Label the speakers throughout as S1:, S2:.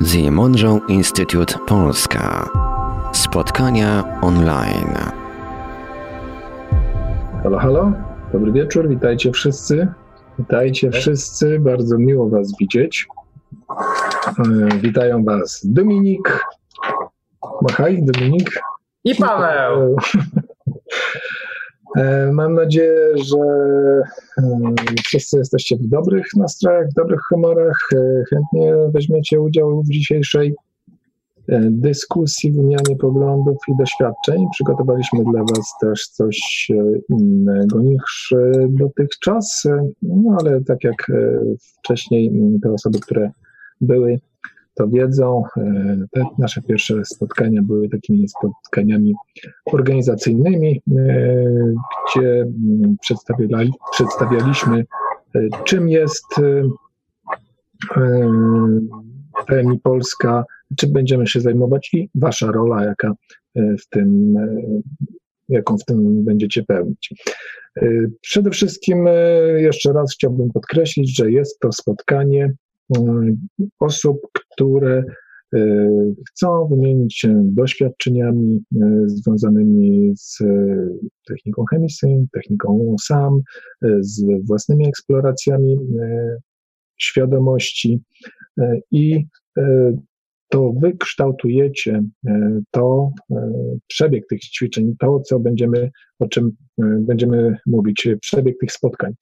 S1: The Monroe Institute Polska. Spotkania online.
S2: Halo, halo. Dobry wieczór, witajcie wszyscy. Witajcie wszyscy, bardzo miło Was widzieć. E, Witają Was Dominik. Machaj, Dominik.
S3: I Paweł.
S2: E, Mam nadzieję, że e, wszyscy jesteście w dobrych nastrojach, w dobrych humorach. E, Chętnie weźmiecie udział w dzisiejszej e, dyskusji, wymianie poglądów i doświadczeń. Przygotowaliśmy dla Was też coś e, innego niż e, dotychczas, E, no ale tak jak e, wcześniej te osoby, które były, to wiedzą. E, Te nasze pierwsze spotkania były takimi spotkaniami organizacyjnymi, e, gdzie m, przedstawiali, przedstawialiśmy, e, czym jest PMI Polska, czym będziemy się zajmować i wasza rola, jaka w tym, jaką w tym będziecie pełnić. Przede wszystkim jeszcze raz chciałbym podkreślić, że jest to spotkanie osób, które e, chcą wymienić się doświadczeniami e, związanymi z techniką chemisyn, techniką SAM, z własnymi eksploracjami świadomości i to wy kształtujecie to przebieg tych ćwiczeń, to co będziemy, o czym będziemy mówić, przebieg tych spotkań.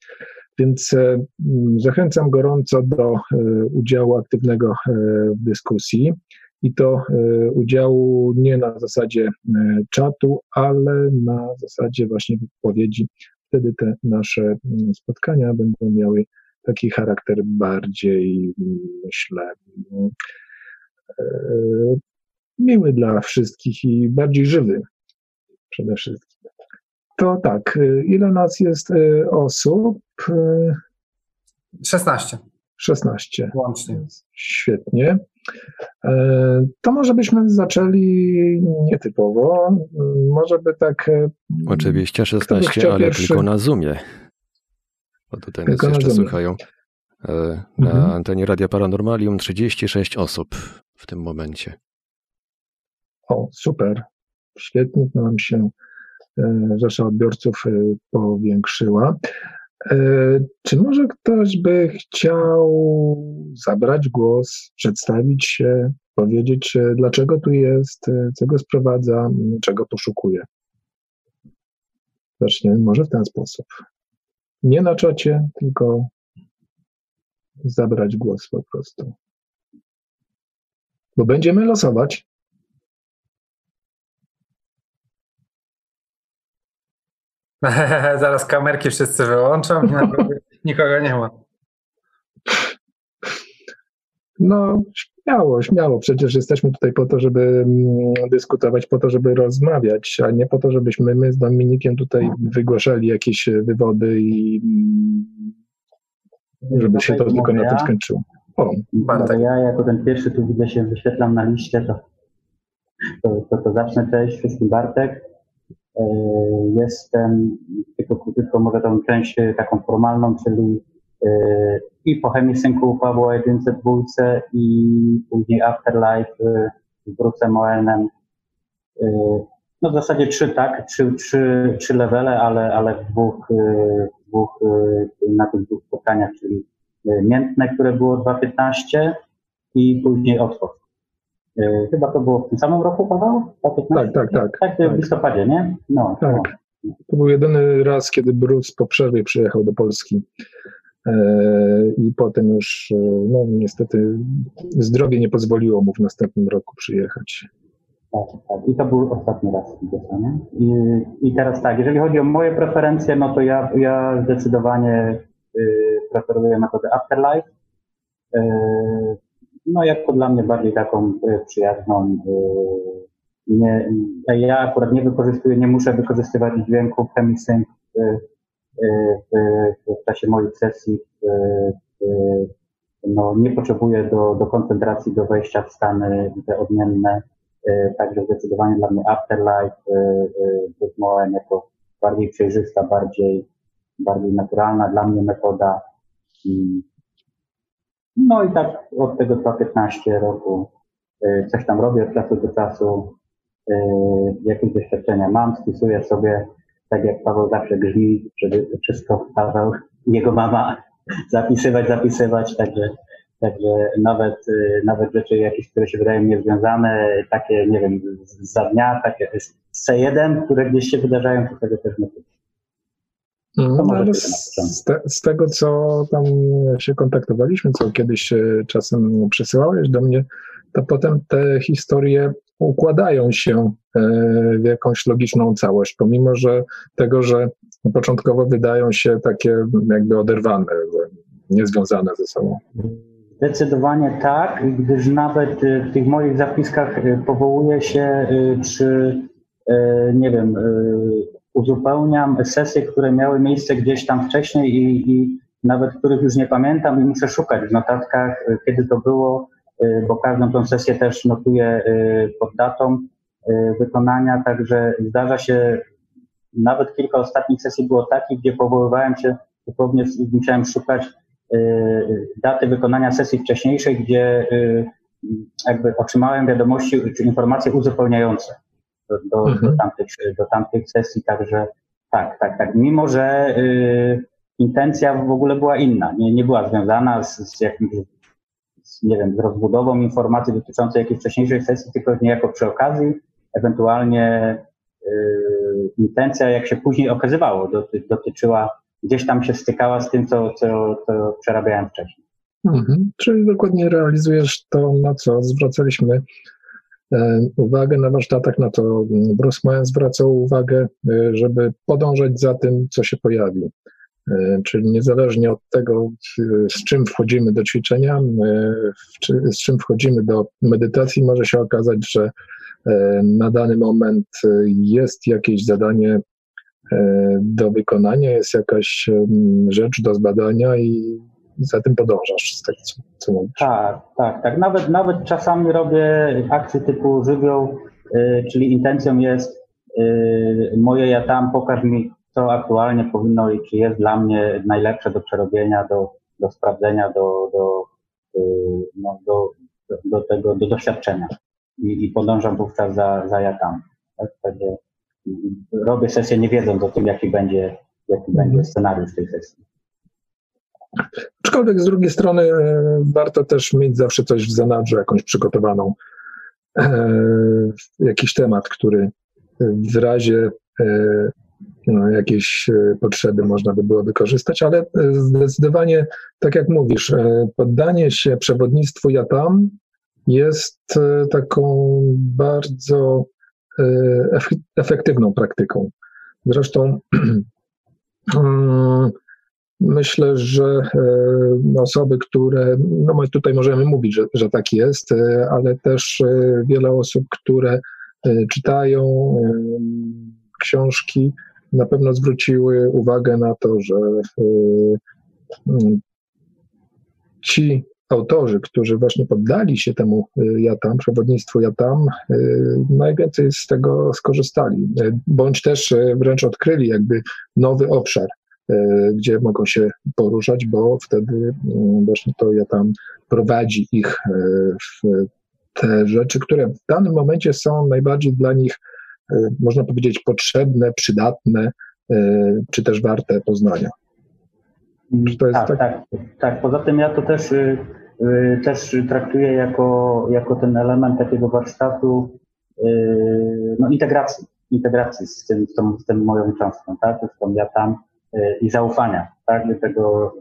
S2: Więc e, m, zachęcam gorąco do e, udziału aktywnego e, w dyskusji i to udziału nie na zasadzie czatu, ale na zasadzie właśnie wypowiedzi. Wtedy te nasze mm, spotkania będą miały taki charakter bardziej, mm, myślę, mm, miły dla wszystkich i bardziej żywy przede wszystkim. To tak, e, ile nas jest e, osób? E,
S3: 16
S2: 16.
S3: łącznie.
S2: Świetnie. E, To może byśmy zaczęli nietypowo. Może by tak. e,
S1: Oczywiście
S2: Kto by
S1: 16,
S2: chciał
S1: ale
S2: pierwszy?
S1: tylko na Zoomie. Bo tutaj nas
S2: Tylko na
S1: jeszcze
S2: Zoomie.
S1: słuchają. E,
S2: Mhm.
S1: Na antenie Radia Paranormalium 36 osób w tym momencie.
S2: O, super. Świetnie, to nam się rzesza odbiorców e, powiększyła. E, Czy może ktoś by chciał zabrać głos, przedstawić się, powiedzieć, e, dlaczego tu jest, e, co go sprowadza, czego poszukuje? Zaczniemy może w ten sposób. Nie na czacie, tylko zabrać głos po prostu. Bo będziemy losować.
S3: Zaraz kamerki wszyscy wyłączą i nikogo nie ma.
S2: No, śmiało, śmiało. Przecież jesteśmy tutaj po to, żeby mm, dyskutować, po to, żeby rozmawiać, a nie po to, żebyśmy my z Dominikiem tutaj wygłaszali jakieś e, wywody i mm, żeby się to tylko na tym skończyło. O,
S3: Bartek.
S4: Bartek. Ja jako ten pierwszy tu widzę się wyświetlam na liście, to, to, to, to zacznę. Cześć, wszystkim Bartek. E, Jestem, tylko krótko może tą część e, taką formalną, czyli e, i po chemisynku Pawła jedynce dwójce i później Afterlife z Bruce'em Owenem. No w zasadzie trzy, tak, trzy, trzy, trzy levele, ale, ale w dwóch, dwóch, na tych dwóch spotkaniach, czyli Miętne, które było 2.15 i później Oxford. E, Chyba to było w tym samym roku, Paweł? 2015?
S2: Tak, tak, tak.
S4: Tak, w listopadzie, nie? No,
S2: Tak.
S4: no.
S2: to był jedyny raz, kiedy Bruce po przerwie przyjechał do Polski. E, I potem już, e, no niestety, zdrowie nie pozwoliło mu w następnym roku przyjechać.
S4: Tak, tak. I to był ostatni raz, nie? I, I teraz tak, jeżeli chodzi o moje preferencje, no to ja, ja zdecydowanie y, preferuję metodę Afterlife. Y, no jako dla mnie bardziej taką y, przyjazną. Y, nie, ja akurat nie wykorzystuję, nie muszę wykorzystywać dźwięków chemisync y, y, w, w czasie moich sesji. Y, no, nie potrzebuję do, do koncentracji, do wejścia w stany te odmienne. E, Także zdecydowanie dla mnie Afterlife, e, e, Bruce Moen jako bardziej przejrzysta, bardziej, bardziej naturalna dla mnie metoda. No i tak od tego 2-15 roku y, coś tam robię od czasu do czasu, y, jakieś doświadczenia mam, spisuję sobie, tak jak Paweł zawsze grzmi, żeby wszystko Paweł jego mama zapisywać, zapisywać, także, także nawet, y, nawet rzeczy jakieś, które się wydają niezwiązane, takie, nie wiem, za dnia, takie z C1, które gdzieś się wydarzają, to tego też nie
S2: Mhm,
S4: na
S2: z, te, z tego, co tam się kontaktowaliśmy, co kiedyś e, czasem przesyłałeś do mnie, to potem te historie układają się e, w jakąś logiczną całość, pomimo że tego, że początkowo wydają się takie jakby oderwane, niezwiązane ze sobą.
S4: Zdecydowanie tak, gdyż nawet y, w tych moich zapiskach y, powołuję się y, przy, y, nie wiem, uzupełniam sesje, które miały miejsce gdzieś tam wcześniej i, i nawet których już nie pamiętam i muszę szukać w notatkach, y, kiedy to było, y, bo każdą tą sesję też notuję y, pod datą wykonania, także zdarza się, nawet kilka ostatnich sesji było takich, gdzie powoływałem się, dosłownie musiałem szukać daty wykonania sesji wcześniejszej, gdzie jakby otrzymałem wiadomości czy informacje uzupełniające do, do,
S2: Mhm.
S4: do, tamtych, do tamtych sesji, także tak, tak, tak. Mimo, że y, intencja w ogóle była inna, nie, nie była związana z, z jakimś, z, nie wiem, z rozbudową informacji dotyczącej jakiejś wcześniejszej sesji, tylko niejako przy okazji, ewentualnie y, intencja, jak się później okazywało, doty, dotyczyła, gdzieś tam się stykała z tym, co, co, co przerabiałem wcześniej.
S2: Mhm. Czyli dokładnie realizujesz to, na co zwracaliśmy uwagę na warsztatach, na to Bruce Moyen zwracał uwagę, e, żeby podążać za tym, co się pojawi. E, Czyli niezależnie od tego, e, z czym wchodzimy do ćwiczenia, e, z czym wchodzimy do medytacji, może się okazać, że e, na dany moment e, jest jakieś zadanie e, do wykonania, jest jakaś rzecz do zbadania i za tym podążasz, z tego co, co mówisz.
S4: Tak, tak, tak. Nawet, nawet czasami robię akcje typu żywioł, y, czyli intencją jest y, moje ja tam, pokaż mi, co aktualnie powinno i czy jest dla mnie najlepsze do przerobienia, do, do sprawdzenia, do, do, y, no, do, do, tego, do doświadczenia. I, i podążam wówczas za, za ja tam. Tak? Także robię sesję nie wiedząc o tym, jaki będzie, jaki będzie scenariusz tej sesji.
S2: Aczkolwiek z drugiej strony e, warto też mieć zawsze coś w zanadrzu, jakąś przygotowaną, e, jakiś temat, który w razie e, no, jakiejś potrzeby można by było wykorzystać, ale zdecydowanie, tak jak mówisz, poddanie się przewodnictwu ja tam jest taką bardzo ef- efektywną praktyką. Zresztą mm, Myślę, że e, osoby, które, no my tutaj możemy mówić, że, że tak jest, e, ale też e, wiele osób, które czytają książki, na pewno zwróciły uwagę na to, że mm, ci autorzy, którzy właśnie poddali się temu ja tam, przewodnictwu ja tam, najwięcej z tego skorzystali, bądź też wręcz odkryli jakby nowy obszar gdzie mogą się poruszać, bo wtedy mm, właśnie to ja tam prowadzi ich e, w te rzeczy, które w danym momencie są najbardziej dla nich, e, można powiedzieć, potrzebne, przydatne, e, czy też warte poznania. Czy to jest
S4: tak,
S2: tak?
S4: tak, tak. Poza tym ja to też, też traktuję jako, jako ten element takiego warsztatu no, integracji, integracji z, tym, z, tą, z tą moją cząstką, tak? z tą ja tam i zaufania, tak? Do tego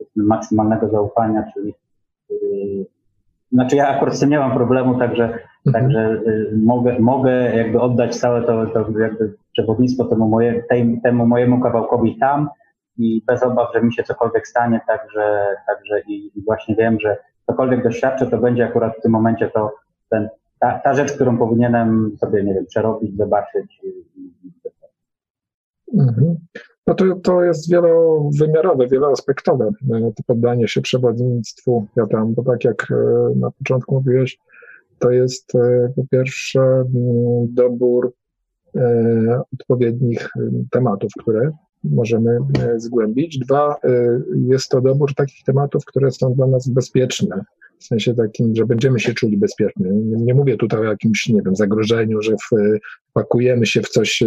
S4: y, maksymalnego zaufania, czyli y, znaczy ja akurat z tym nie mam problemu, także,
S2: Mhm.
S4: także y, mogę, mogę jakby oddać całe to, to jakby przewodnictwo temu, moje, tej, temu mojemu kawałkowi tam, i bez obaw, że mi się cokolwiek stanie, także, także i, i właśnie wiem, że cokolwiek doświadczę, to będzie akurat w tym momencie to ten, ta, ta rzecz, którą powinienem sobie, nie wiem, przerobić, zobaczyć. I, i, i
S2: Mhm. No to, to jest wielowymiarowe, wieloaspektowe e, to poddanie się przewodnictwu ja tam, bo tak jak e, na początku mówiłeś, to jest e, po pierwsze dobór odpowiednich tematów, które możemy zgłębić. Dwa, jest to dobór takich tematów, które są dla nas bezpieczne. W sensie takim, że będziemy się czuli bezpiecznie. Nie, nie mówię tutaj o jakimś, nie wiem, zagrożeniu, że wpakujemy się w coś,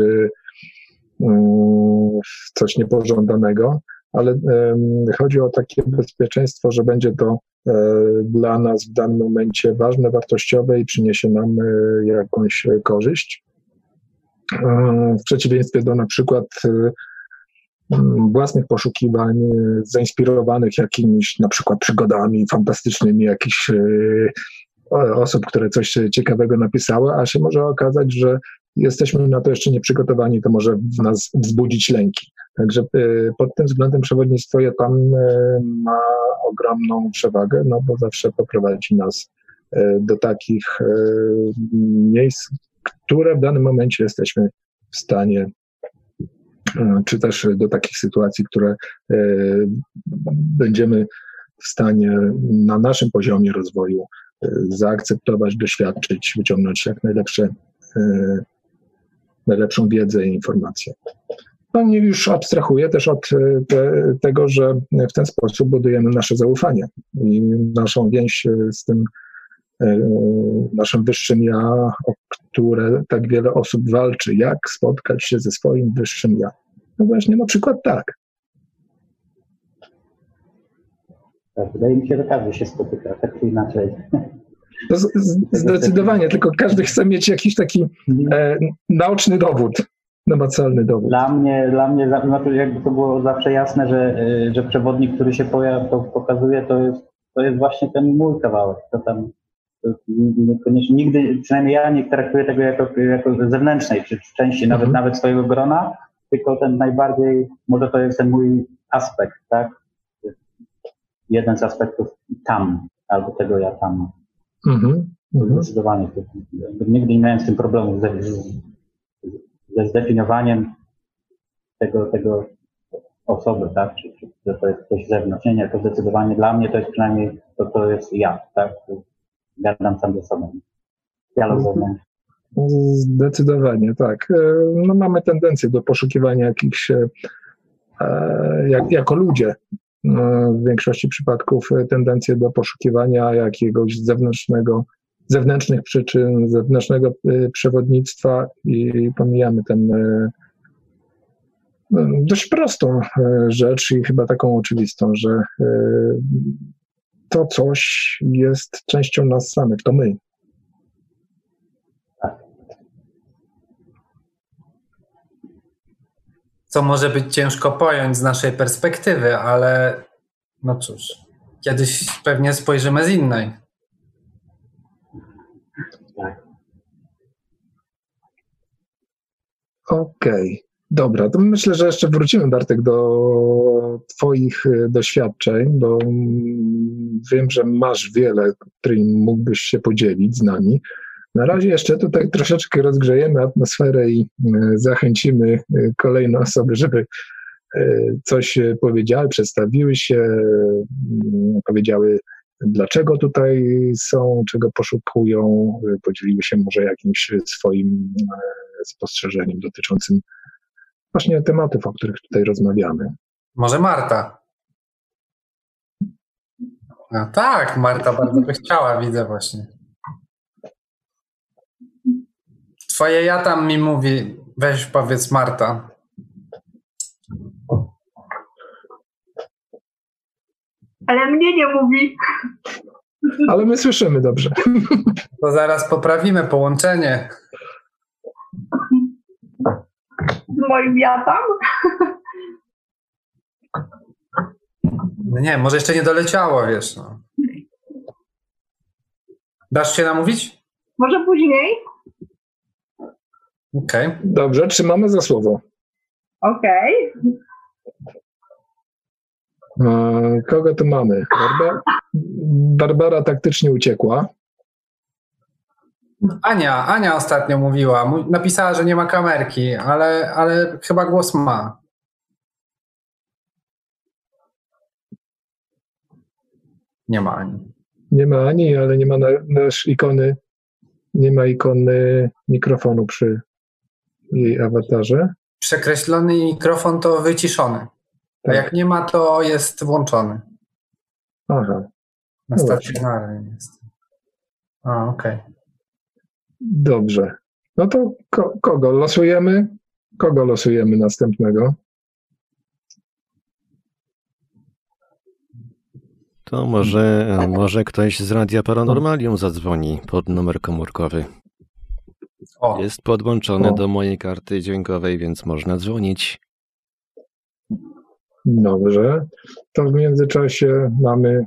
S2: coś niepożądanego, ale chodzi o takie bezpieczeństwo, że będzie to dla nas w danym momencie ważne, wartościowe i przyniesie nam jakąś korzyść. W przeciwieństwie do na przykład własnych poszukiwań, zainspirowanych jakimiś na przykład przygodami fantastycznymi jakichś e, osób, które coś ciekawego napisały, a się może okazać, że jesteśmy na to jeszcze nieprzygotowani, to może w nas wzbudzić lęki. Także e, pod tym względem przewodnictwo tam e, ma ogromną przewagę, no bo zawsze poprowadzi nas do takich miejsc, które w danym momencie jesteśmy w stanie E, czy też do takich sytuacji, które e, będziemy w stanie na naszym poziomie rozwoju e, zaakceptować, doświadczyć, wyciągnąć jak najlepsze, najlepszą wiedzę i informacje. No nie już abstrahuję też od te, tego, że w ten sposób budujemy nasze zaufanie i naszą więź z tym naszym wyższym ja, o które tak wiele osób walczy. Jak spotkać się ze swoim wyższym ja? No właśnie, na przykład tak.
S4: Tak, wydaje mi się, że każdy się spotyka, tak czy inaczej.
S2: No zdecydowanie, tylko każdy chce mieć jakiś taki e, naoczny dowód, namacalny dowód.
S4: Dla mnie, dla mnie znaczy jakby to było zawsze jasne, że, e, że przewodnik, który się pojawia, to pokazuje, to jest, to jest właśnie ten mój kawałek. To tam niekoniecznie, nigdy, przynajmniej ja nie traktuję tego jako, jako zewnętrznej, czy części nawet, mhm. nawet swojego grona, tylko ten najbardziej, może to jest ten mój aspekt, tak? Jeden z aspektów tam, albo tego ja tam. Mhm. mhm. Zdecydowanie. Nigdy nie miałem z tym problemu ze, zdefiniowaniem tego, tego osoby, tak? Czy, czy że to jest coś z zewnątrz. Nie, nie, to zdecydowanie dla mnie to jest przynajmniej, to, to jest ja, tak? Gadam sam ze sobą. Dialog mhm. zewnętrzny.
S2: Zdecydowanie, tak. E, no, mamy tendencję do poszukiwania jakichś, e, e, jak, jako ludzie, w większości przypadków tendencję do poszukiwania jakiegoś zewnętrznego, zewnętrznych przyczyn, zewnętrznego przewodnictwa i pomijamy ten no, dość prostą rzecz i chyba taką oczywistą, że to coś jest częścią nas samych, to my.
S3: Co może być ciężko pojąć z naszej perspektywy, ale no cóż, kiedyś pewnie spojrzymy z innej.
S2: Okej, okay. dobra. To myślę, że jeszcze wrócimy, Bartek, do Twoich y, doświadczeń, bo mm, wiem, że masz wiele, którymi mógłbyś się podzielić z nami. Na razie jeszcze tutaj troszeczkę rozgrzejemy atmosferę i e, zachęcimy e, kolejne osoby, żeby e, coś powiedziały, przedstawiły się, powiedziały, dlaczego tutaj są, czego poszukują, podzieliły się może jakimś swoim spostrzeżeniem dotyczącym właśnie tematów, o których tutaj rozmawiamy.
S3: Może Marta. A tak, Marta bardzo by chciała, widzę właśnie. Twoje ja tam mi mówi, weź powiedz Marta.
S5: Ale mnie nie mówi.
S2: Ale my słyszymy dobrze.
S3: To zaraz poprawimy połączenie.
S5: Z moim ja tam?
S3: No nie, może jeszcze nie doleciało, wiesz. No. Dasz się namówić?
S5: Może później.
S3: Okej. Okay.
S2: Dobrze, trzymamy za słowo.
S5: Okej.
S2: Okay. Kogo tu mamy? Barbara, Barbara taktycznie uciekła.
S3: Ania, Ania ostatnio mówiła. Napisała, że nie ma kamerki, ale, ale chyba głos ma. Nie ma Ani.
S2: Nie ma Ani, ale nie ma też ikony, nie ma ikony mikrofonu przy jej awatarze.
S3: przekreślony mikrofon to wyciszony. A
S2: Tak.
S3: jak nie ma, to jest włączony.
S2: Aha,
S3: Na
S2: No
S3: stacjonarnym jest. A, okej.
S2: dobrze. No to ko- kogo losujemy? Kogo losujemy następnego?
S1: To może, może ktoś z Radia Paranormalium zadzwoni pod numer komórkowy.
S3: O,
S1: Jest podłączony
S2: O.
S1: do mojej karty dźwiękowej, więc można dzwonić.
S2: Dobrze. To w międzyczasie mamy.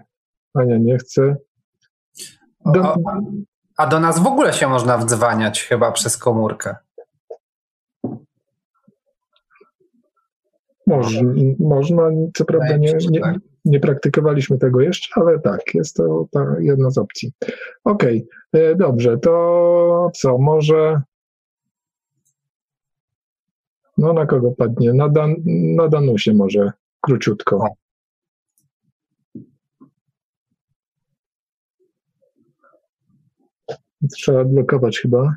S2: Ania nie chce. Do,
S3: O, a do nas w ogóle się można wdzwaniać chyba przez komórkę.
S2: moż, można, co prawda nie, nie,
S3: tak.
S2: Nie praktykowaliśmy tego jeszcze, ale tak, jest to ta jedna z opcji. Okej, e, dobrze, to co, może. No na kogo padnie? Na, Dan, na Danusie może króciutko. Trzeba odblokować chyba.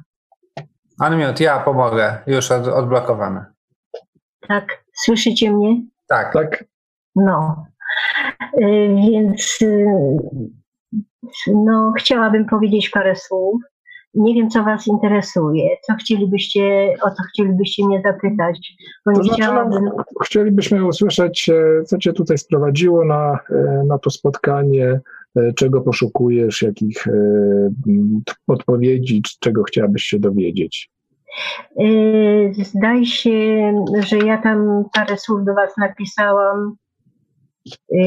S3: Unmute, ja pomogę. Już od, odblokowane.
S6: Tak, słyszycie mnie?
S3: Tak.
S2: Tak?
S6: No. Y, Więc y, no, chciałabym powiedzieć parę słów. Nie wiem, co Was interesuje, co chcielibyście, o co chcielibyście mnie zapytać, bo
S2: To znaczy, no,
S6: chciałabym.
S2: chcielibyśmy usłyszeć, e, co Cię tutaj sprowadziło na, e, na to spotkanie, e, czego poszukujesz, jakich e, odpowiedzi, czego chciałabyś się dowiedzieć.
S6: Zdaje się, że ja tam parę słów do Was napisałam. Y,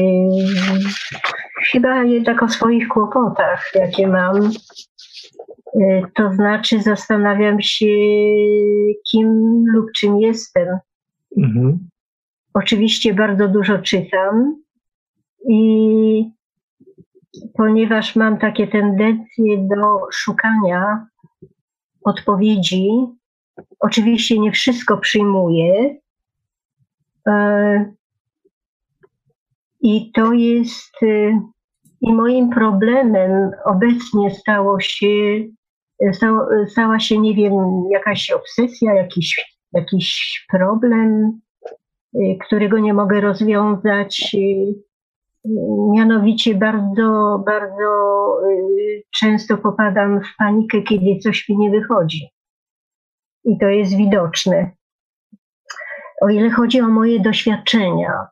S6: Chyba jednak o swoich kłopotach, jakie mam. Y, To znaczy, zastanawiam się, kim lub czym jestem.
S2: Mhm.
S6: Oczywiście bardzo dużo czytam i ponieważ mam takie tendencje do szukania odpowiedzi, oczywiście nie wszystko przyjmuję. I to jest e, i moim problemem obecnie stało się, stało, stała się, nie wiem, jakaś obsesja, jakiś, jakiś problem, y, którego nie mogę rozwiązać. y, Mianowicie bardzo, bardzo y, często popadam w panikę, kiedy coś mi nie wychodzi. I to jest widoczne. O ile chodzi o moje doświadczenia,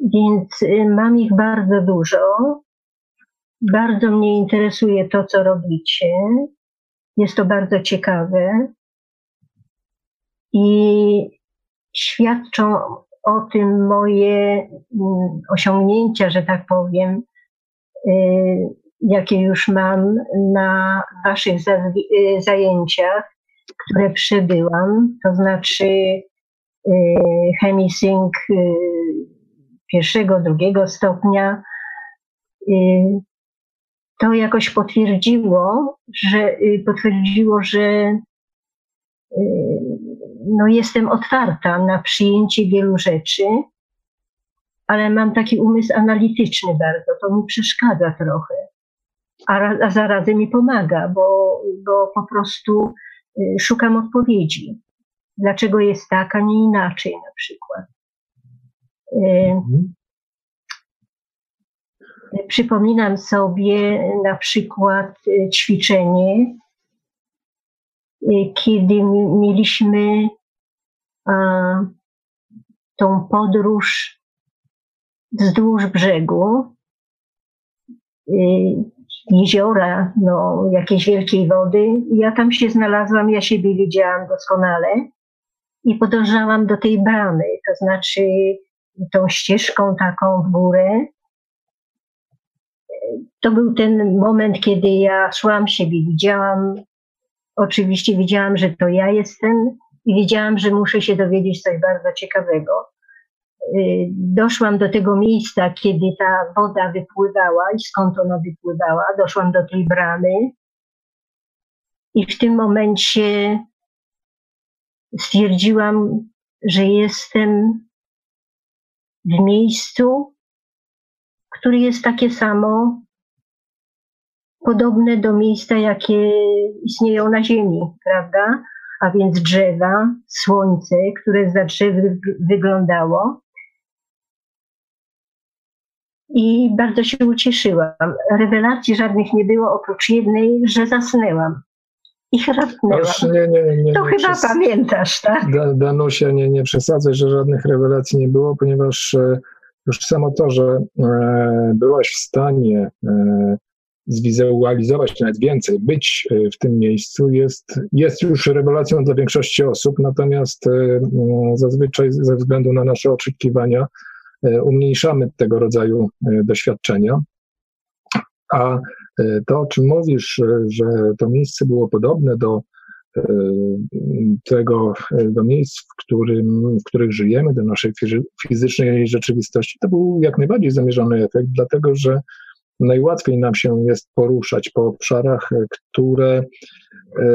S6: więc y, mam ich bardzo dużo. Bardzo mnie interesuje to, co robicie. Jest to bardzo ciekawe. I świadczą o tym moje mm, osiągnięcia, że tak powiem, y, jakie już mam na Waszych y, zajęciach, które przebyłam, to znaczy chemisync y, pierwszego, drugiego stopnia. Y, To jakoś potwierdziło, że y, potwierdziło, że y, no jestem otwarta na przyjęcie wielu rzeczy, ale mam taki umysł analityczny bardzo, to mi przeszkadza trochę. A, a zarazem mi pomaga, bo, bo po prostu szukam odpowiedzi. Dlaczego jest tak, a nie inaczej na przykład.
S2: Mhm.
S6: Przypominam sobie na przykład y, ćwiczenie, y, kiedy mi- mieliśmy tą podróż wzdłuż brzegu, y, jeziora, no, jakiejś wielkiej wody. Ja tam się znalazłam, ja siebie widziałam doskonale i podążałam do tej bramy, to znaczy tą ścieżką taką w górę to był ten moment, kiedy ja szłam siebie, widziałam, oczywiście widziałam, że to ja jestem i wiedziałam, że muszę się dowiedzieć coś bardzo ciekawego. Y, Doszłam do tego miejsca, kiedy ta woda wypływała i skąd ona wypływała. Doszłam do tej bramy i w tym momencie stwierdziłam, że jestem w miejscu, które jest takie samo, podobne do miejsca, jakie istnieją na Ziemi, prawda? a więc drzewa, słońce, które za drzewy wyglądało. I bardzo się ucieszyłam. Rewelacji żadnych nie było, oprócz jednej, że zasnęłam. I chrapnęłam.
S2: nie, nie, nie,
S6: to chyba
S2: przes-
S6: pamiętasz, tak?
S2: Da, Danusia, nie, nie przesadzaj, że żadnych rewelacji nie było, ponieważ e, już samo to, że e, byłaś w stanie e, zwizualizować nawet więcej, być w tym miejscu jest, jest już rewelacją dla większości osób, natomiast e, m, zazwyczaj ze względu na nasze oczekiwania umniejszamy tego rodzaju doświadczenia. A to, o czym mówisz, e, że to miejsce było podobne do e, tego, e, do miejsc, w, którym, w których żyjemy, do naszej fizy- fizycznej rzeczywistości, to był jak najbardziej zamierzony efekt, dlatego że najłatwiej nam się jest poruszać po obszarach, e, które, e,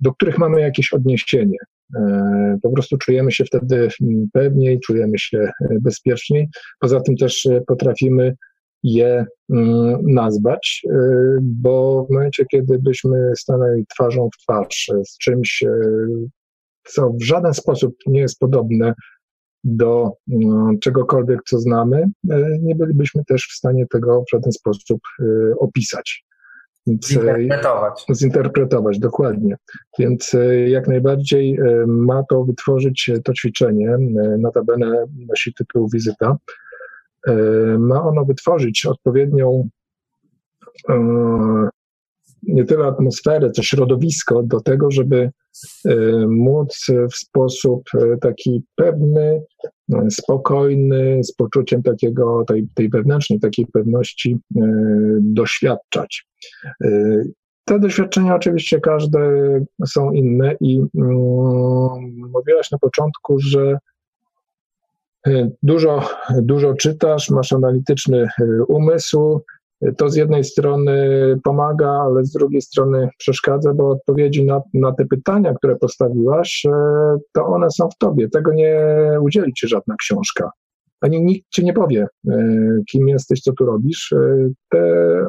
S2: do których mamy jakieś odniesienie. E, Po prostu czujemy się wtedy mm, pewniej, czujemy się e, bezpieczniej. Poza tym też e, potrafimy je mm, nazwać, e, bo w momencie, kiedy byśmy stanęli twarzą w twarz e, z czymś, e, co w żaden sposób nie jest podobne do mm, czegokolwiek, co znamy, nie bylibyśmy też w stanie tego w żaden sposób opisać. Więc,
S3: Zinterpretować.
S2: zinterpretować, dokładnie. Więc jak najbardziej ma to wytworzyć to ćwiczenie, notabene nosi tytuł wizyta, ma ono wytworzyć odpowiednią e, nie tyle atmosferę, co środowisko do tego, żeby e, móc w sposób e, taki pewny, e, spokojny, z poczuciem takiego, tej, tej wewnętrznej takiej pewności e, doświadczać. E, Te doświadczenia oczywiście każde są inne i mm, mówiłaś na początku, że e, dużo, dużo czytasz, masz analityczny e, umysł. To z jednej strony pomaga, ale z drugiej strony przeszkadza, bo odpowiedzi na, na te pytania, które postawiłaś, e, to one są w tobie. Tego nie udzieli ci żadna książka. Ani nikt ci nie powie, kim jesteś, co tu robisz. Te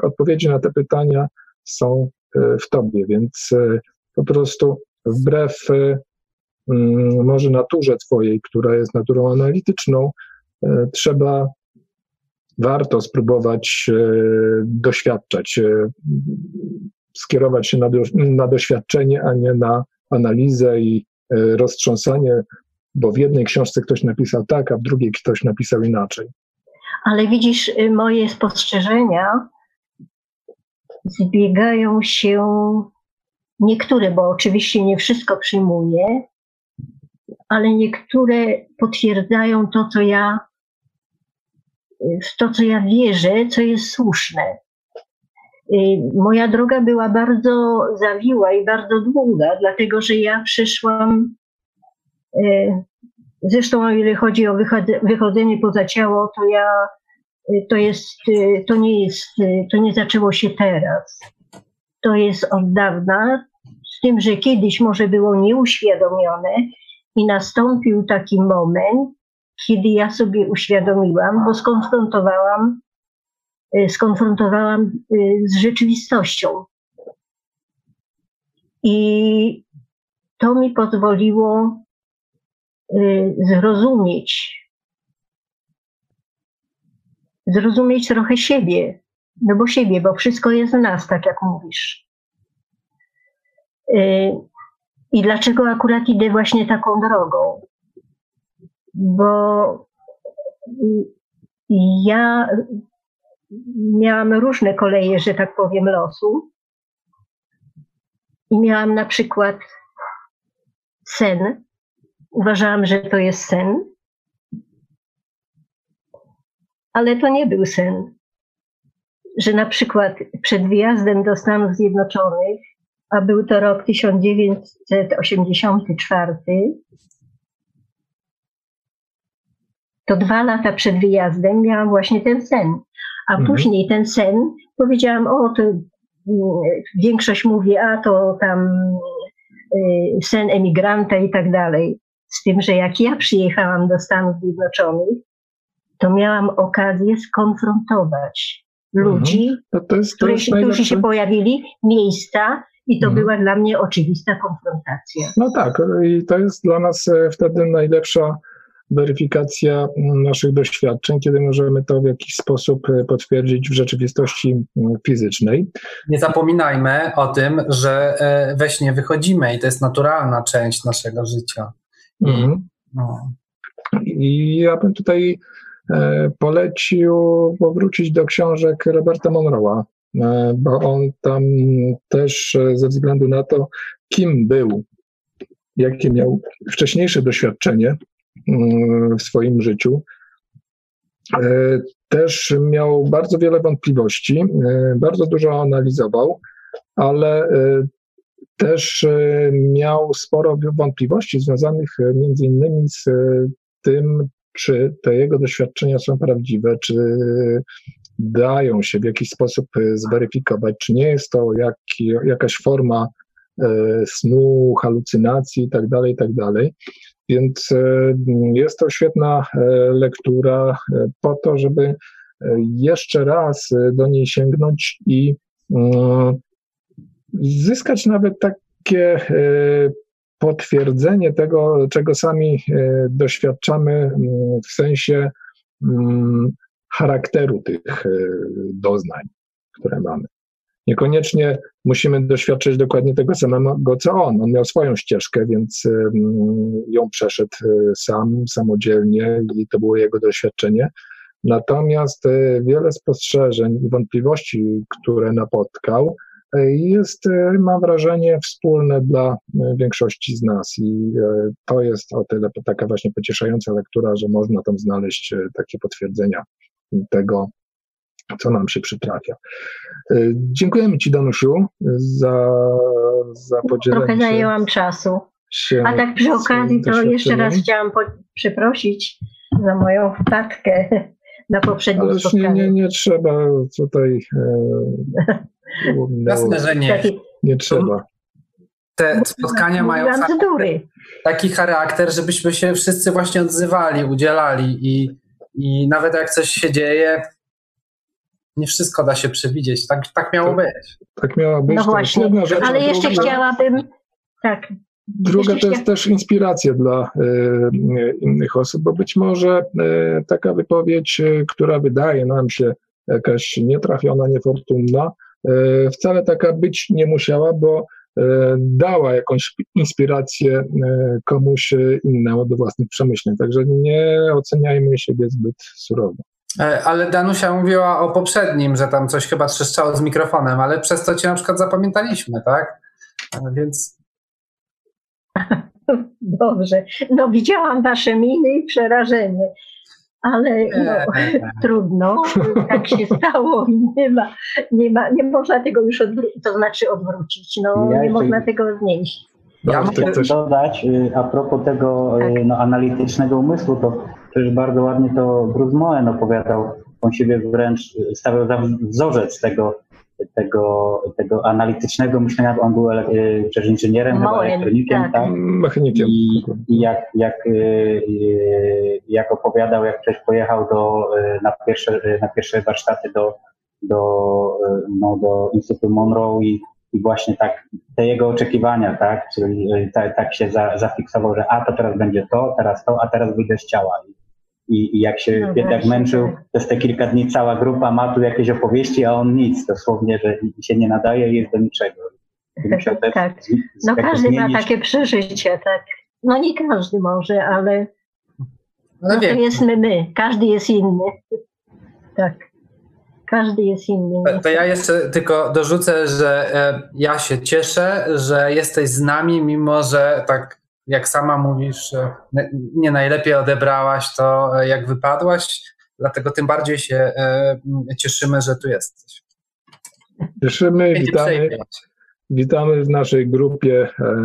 S2: odpowiedzi na te pytania są w tobie, więc po prostu wbrew może naturze twojej, która jest naturą analityczną, e, trzeba, warto spróbować e, doświadczać, e, skierować się na, do, na doświadczenie, a nie na analizę i roztrząsanie, bo w jednej książce ktoś napisał tak, a w drugiej ktoś napisał inaczej.
S6: Ale widzisz, y, moje spostrzeżenia zbiegają się niektóre, bo oczywiście nie wszystko przyjmuję, ale niektóre potwierdzają to, co ja, w to, co ja wierzę, co jest słuszne. Y, Moja droga była bardzo zawiła i bardzo długa, dlatego że ja przyszłam, y, zresztą o ile chodzi o wychod- wychodzenie poza ciało, to ja, y, to jest, to nie jest, to nie zaczęło się teraz. To jest od dawna, z tym, że kiedyś może było nieuświadomione i nastąpił taki moment, kiedy ja sobie uświadomiłam, bo skonfrontowałam, y, skonfrontowałam y, z rzeczywistością. I to mi pozwoliło y, zrozumieć, zrozumieć trochę siebie, no bo siebie, bo wszystko jest w nas, tak jak mówisz. I dlaczego akurat idę właśnie taką drogą? Bo ja miałam różne koleje, że tak powiem, losu. I miałam na przykład sen. Uważałam, że to jest sen. Ale to nie był sen. Że na przykład przed wyjazdem do Stanów Zjednoczonych, a był to rok 1984, to dwa lata przed wyjazdem miałam właśnie ten sen. A
S2: Mhm.
S6: później ten sen powiedziałam, o, to mm, większość mówi, a to tam y, sen emigranta i tak dalej. Z tym, że jak ja przyjechałam do Stanów Zjednoczonych, to miałam okazję skonfrontować ludzi,
S2: To, to jest, to
S6: którzy
S2: najlepsze.
S6: się pojawili, miejsca I to
S2: Mhm.
S6: była dla mnie oczywista konfrontacja.
S2: No tak, i to jest dla nas e, wtedy najlepsza weryfikacja mm, naszych doświadczeń, kiedy możemy to w jakiś sposób e, potwierdzić w rzeczywistości mm, fizycznej.
S3: Nie zapominajmy o tym, że e, we śnie wychodzimy i to jest naturalna część naszego życia.
S2: Mhm.
S3: No.
S2: I ja bym tutaj polecił powrócić do książek Roberta Monroe'a, bo on tam też e, ze względu na to, kim był, jakie miał wcześniejsze doświadczenie mm, w swoim życiu, e, też miał bardzo wiele wątpliwości, e, bardzo dużo analizował, ale e, też e, miał sporo wątpliwości związanych e, między innymi z e, tym, czy te jego doświadczenia są prawdziwe, czy dają się w jakiś sposób e, zweryfikować, czy nie jest to jak, jakaś forma e, snu, halucynacji itd., itd. Więc e, jest to świetna lektura po to, żeby jeszcze raz do niej sięgnąć i mm, zyskać nawet takie potwierdzenie tego, czego sami doświadczamy mm, w sensie mm, charakteru tych e, doznań, które mamy. Niekoniecznie musimy doświadczyć dokładnie tego samego, co on. On miał swoją ścieżkę, więc mm, ją przeszedł e, sam, samodzielnie i to było jego doświadczenie. Natomiast e, wiele spostrzeżeń i wątpliwości, które napotkał, e, jest, e, mam wrażenie, wspólne dla e, większości z nas i e, to jest o tyle taka właśnie pocieszająca lektura, że można tam znaleźć e, takie potwierdzenia tego, co nam się przytrafia. E, Dziękujemy Ci, Danusiu, za, za podzielenie
S6: Trochę
S2: się,
S6: zajęłam czasu. A tak przy okazji to jeszcze raz chciałam po- przeprosić za moją wpadkę na poprzednim
S2: Ależ nie,
S6: spotkaniu.
S2: nie, nie trzeba tutaj e,
S3: Jasne, że nie.
S6: Taki-
S2: nie trzeba.
S3: Te spotkania mają taki charakter, żebyśmy się wszyscy właśnie odzywali, udzielali i, i nawet jak coś się dzieje, nie wszystko da się przewidzieć. Tak, tak miało być.
S2: Tak miała być.
S6: No
S2: to
S6: właśnie,
S2: rzecz,
S6: ale jeszcze
S2: druga-
S6: chciałabym, tak,
S2: Druga
S6: Jeszcze
S2: to jest też inspiracja dla e, innych osób, bo być może e, taka wypowiedź, e, która wydaje nam się jakaś nietrafiona, niefortunna, wcale taka być nie musiała, bo dała jakąś inspirację e, komuś e, innemu do własnych przemyśleń. Także nie oceniajmy siebie zbyt surowo.
S3: E, Ale Danusia mówiła o poprzednim, że tam coś chyba trzeszczało z mikrofonem, ale przez to cię na przykład zapamiętaliśmy, tak? E, Więc
S6: dobrze. No widziałam wasze miny i przerażenie, ale no,
S3: e,
S6: trudno, tak się stało i nie ma, nie ma, nie można tego już odwrócić, to znaczy odwrócić, no
S4: Ja
S6: nie można tego znieść.
S3: Ja mogę
S2: coś,
S4: dodać y, a propos tego y,
S6: Tak.
S4: no, analitycznego umysłu, to przecież bardzo ładnie to Bruce Moen opowiadał. On siebie wręcz stawiał za wzorzec tego, tego, tego analitycznego myślenia. On był przecież inżynierem, chyba elektronikiem,
S6: tak.
S4: tak?
S2: mechanikiem.
S4: I, i jak, jak, y, y, jak opowiadał, jak ktoś pojechał do, y, na, pierwsze, na pierwsze warsztaty do, do, no, do Instytutu Monroe i, i właśnie tak te jego oczekiwania, tak, czyli y, ta, tak się za, zafiksował, że a to teraz będzie to, teraz to, a teraz wyjdę z ciała. I, i jak się
S6: No
S4: Pietek
S6: właśnie,
S4: męczył
S6: tak.
S4: przez te kilka dni, cała grupa ma tu jakieś opowieści, a on nic, dosłownie, że się nie nadaje i jest do niczego. I
S6: Tak. No każdy ma
S4: zmienić-
S6: takie przeżycie, tak. No nie każdy może, ale
S3: no
S6: no to
S3: wiem,
S6: jest my, każdy jest inny. Tak. Każdy jest inny.
S3: to ja jeszcze tylko dorzucę, że e, ja się cieszę, że jesteś z nami, mimo że tak jak sama mówisz, nie najlepiej odebrałaś to, e, jak wypadłaś, dlatego tym bardziej się e, cieszymy, że tu jesteś.
S2: Cieszymy, witamy. Witamy w naszej grupie e,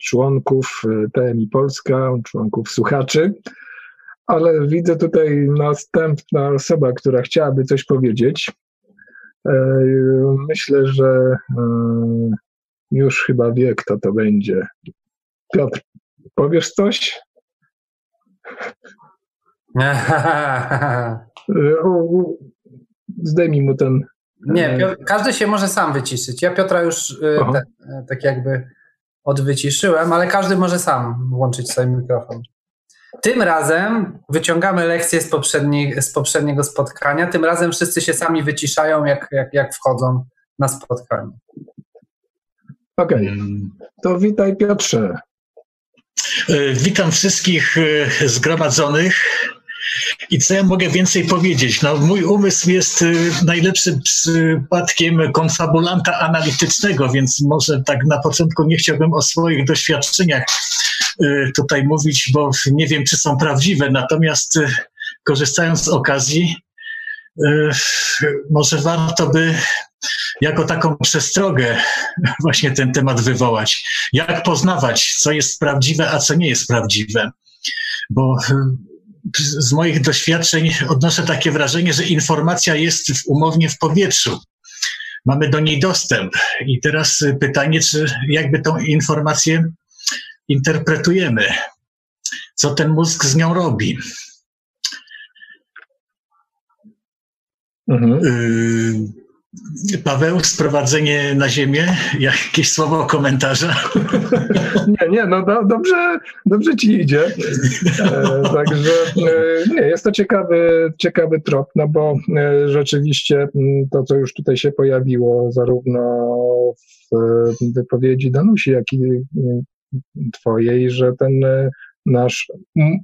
S2: członków TMI Polska, członków słuchaczy, ale widzę tutaj następna osoba, która chciałaby coś powiedzieć. Myślę, że już chyba wie, kto to będzie. Piotr, powiesz coś? E, Zdejmij mu ten
S3: Nie, Piotr, każdy się może sam wyciszyć. Ja Piotra już te, tak jakby odwyciszyłem, ale każdy może sam włączyć sobie mikrofon. Tym razem wyciągamy lekcję z, z poprzedniego spotkania. Tym razem wszyscy się sami wyciszają, jak, jak, jak wchodzą na spotkanie.
S2: Okej, okay. to witaj Piotrze.
S7: Witam wszystkich zgromadzonych. I co ja mogę więcej powiedzieć? No, mój umysł jest y, najlepszym przypadkiem konfabulanta analitycznego, więc może tak na początku nie chciałbym o swoich doświadczeniach tutaj mówić, bo nie wiem, czy są prawdziwe. Natomiast korzystając z okazji, może warto by jako taką przestrogę właśnie ten temat wywołać. Jak poznawać, co jest prawdziwe, a co nie jest prawdziwe? Bo z moich doświadczeń odnoszę takie wrażenie, że informacja jest w, umownie w powietrzu. Mamy do niej dostęp. I teraz pytanie, czy jakby tą informację interpretujemy? Co ten mózg z nią robi? Mhm. Y Paweł, sprowadzenie na ziemię, jakieś słowo komentarza?
S2: Nie, nie, no do, dobrze, dobrze ci idzie. E, także e, nie, jest to ciekawy, ciekawy trop, no bo e, rzeczywiście to, co już tutaj się pojawiło, zarówno w wypowiedzi Danusi, jak i twojej, że ten nasz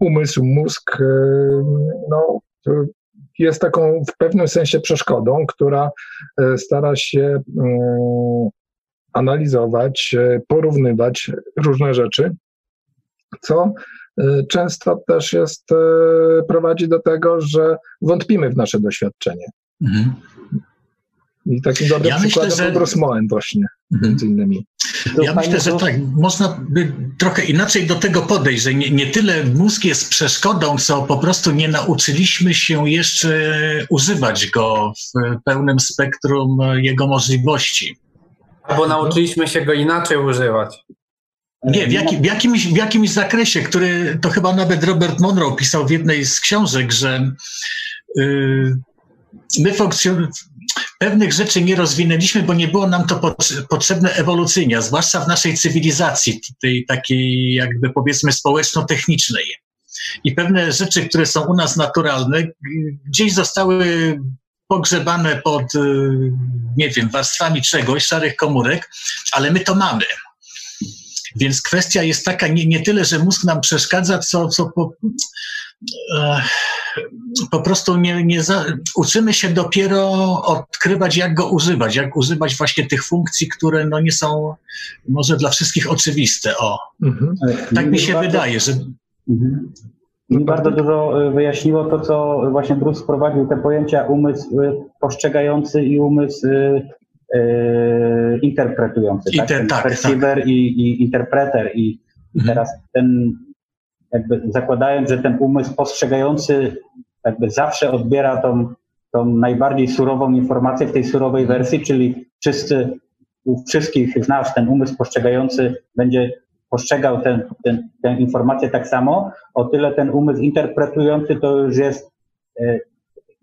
S2: umysł, mózg, no, jest taką w pewnym sensie przeszkodą, która e, stara się mm, analizować, e, porównywać różne rzeczy, co e, często też jest, prowadzi do tego, że wątpimy w nasze doświadczenie. Mhm. I takim dobrym ja przykładem myślę, że... był Bruce Moen właśnie, mhm. między innymi.
S7: Ja myślę, że tak, można by trochę inaczej do tego podejść, że nie, nie tyle mózg jest przeszkodą, co po prostu nie nauczyliśmy się jeszcze używać go w pełnym spektrum jego możliwości.
S3: Albo nauczyliśmy się go inaczej używać.
S7: Nie, w, jaki, w, jakimś, w jakimś zakresie, który to chyba nawet Robert Monroe pisał w jednej z książek, że yy, my funkcjonujemy pewnych rzeczy nie rozwinęliśmy, bo nie było nam to potrzebne ewolucyjnie, zwłaszcza w naszej cywilizacji, tej takiej jakby powiedzmy społeczno-technicznej. I pewne rzeczy, które są u nas naturalne, gdzieś zostały pogrzebane pod, y, nie wiem, warstwami czegoś, szarych komórek, ale my to mamy. Więc kwestia jest taka, nie, nie tyle, że mózg nam przeszkadza, co, co po, po prostu nie, nie za, uczymy się dopiero odkrywać, jak go używać, jak używać właśnie tych funkcji, które no nie są może dla wszystkich oczywiste. O, mhm. tak mi się bardzo, wydaje, że. Mhm.
S4: Mi bardzo dużo y, wyjaśniło to, co właśnie Bruce wprowadził, te pojęcia umysł y, postrzegający i umysł y, interpretujący. tak? tak, perceiver tak. I, I, interpreter. I, mhm. teraz ten jakby zakładając, że ten umysł postrzegający jakby zawsze odbiera tą, tą najbardziej surową informację w tej surowej wersji, czyli wszyscy, u wszystkich z nas ten umysł postrzegający będzie postrzegał ten, ten, tę informację tak samo, o tyle ten umysł interpretujący to już jest e,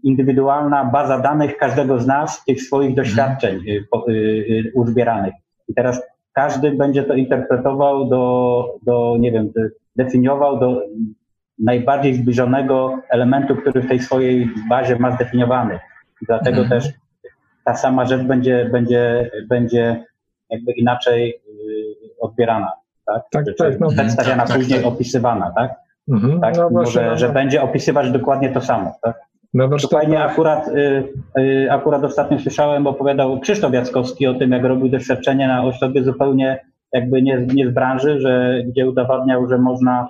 S4: indywidualna baza danych każdego z nas, tych swoich doświadczeń y, y, uzbieranych. I teraz każdy będzie to interpretował do, do nie wiem, definiował do najbardziej zbliżonego elementu, który w tej swojej bazie ma zdefiniowany. Dlatego mhm. też ta sama rzecz będzie, będzie, będzie jakby inaczej y, odbierana, tak?
S2: tak, tak no,
S4: przedstawiana tak, tak, później, tak, opisywana, tak? Mhm, tak? No Może, no, że no. będzie opisywać dokładnie to samo, tak? No to fajnie akurat, y, y, akurat ostatnio słyszałem, opowiadał Krzysztof Jackowski o tym, jak robił doświadczenie na ośrodku zupełnie jakby nie, nie z branży, że gdzie udowadniał, że można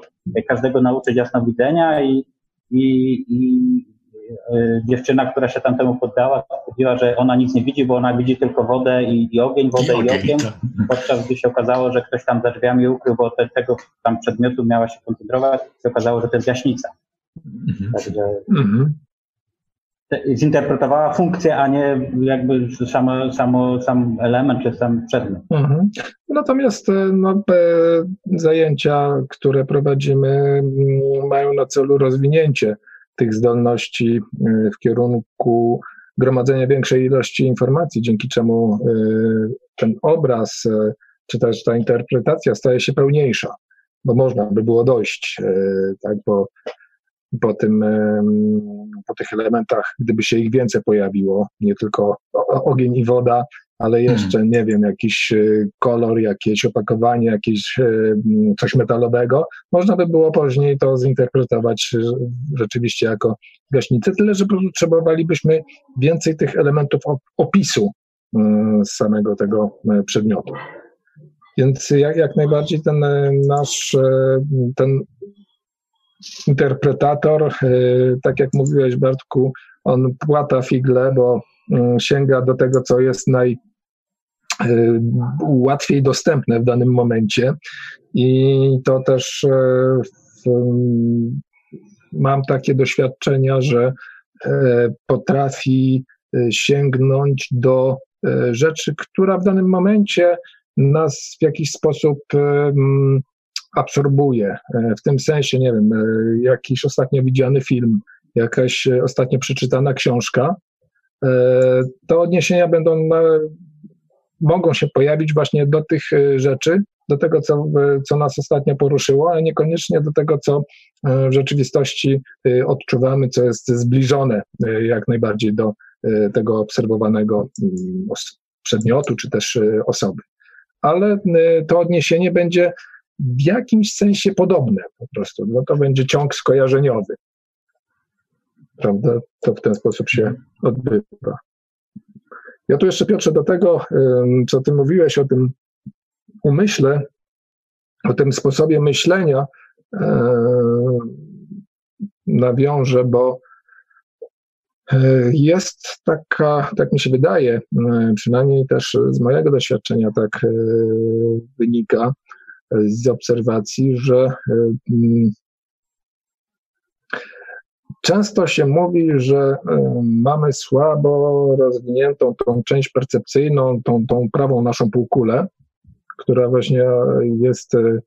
S4: każdego nauczyć jasnowidzenia i, i, i y, dziewczyna, która się tam temu poddała, stwierdziła, że ona nic nie widzi, bo ona widzi tylko wodę i, i ogień, wodę i, i ogień, tak. podczas gdy się okazało, że ktoś tam za drzwiami ukrył, bo te, tego tam przedmiotu miała się koncentrować, się okazało, że to jest jaśnica. Mhm. Także mhm zinterpretowała funkcję, a nie jakby samo, samo, sam element czy sam przedmiot. Mhm.
S2: Natomiast e, no, zajęcia, które prowadzimy, mm, mają na celu rozwinięcie tych zdolności e, w kierunku gromadzenia większej ilości informacji, dzięki czemu ten obraz, czy też ta interpretacja staje się pełniejsza, bo można by było dojść tak, po, po, tym, po tych elementach, gdyby się ich więcej pojawiło, nie tylko ogień i woda, ale hmm. jeszcze, hmm. nie wiem, jakiś e, kolor, jakieś opakowanie, jakieś e, coś metalowego, można by było później to zinterpretować e, rzeczywiście jako gaśnicę, tyle, że potrzebowalibyśmy więcej tych elementów opisu z samego tego przedmiotu. Więc jak, jak najbardziej ten nasz, ten interpretator, tak jak mówiłeś Bartku, on płata figle, bo Mm, sięga do tego, co jest naj, y, łatwiej dostępne w danym momencie. I to też e, w, mam takie doświadczenia, że potrafi sięgnąć do rzeczy, która w danym momencie nas w jakiś sposób absorbuje. W tym sensie, nie wiem, jakiś ostatnio widziany film, jakaś ostatnio przeczytana książka, E, to odniesienia będą, mogą się pojawić właśnie do tych e, rzeczy, do tego, co, co nas ostatnio poruszyło, ale niekoniecznie do tego, co e, w rzeczywistości odczuwamy, co jest zbliżone jak najbardziej do tego obserwowanego mm, przedmiotu czy też osoby. Ale to odniesienie będzie w jakimś sensie podobne po prostu, no to będzie ciąg skojarzeniowy prawda? To w ten sposób się odbywa. Ja tu jeszcze, Piotrze, do tego, co ty mówiłeś o tym umyśle, o tym sposobie myślenia, nawiążę, bo e, jest taka, tak mi się wydaje, przynajmniej też z mojego doświadczenia tak e, wynika, z obserwacji, że Często się mówi, że e, mamy słabo rozwiniętą tą część percepcyjną, tą, tą prawą naszą półkulę, która właśnie jest e,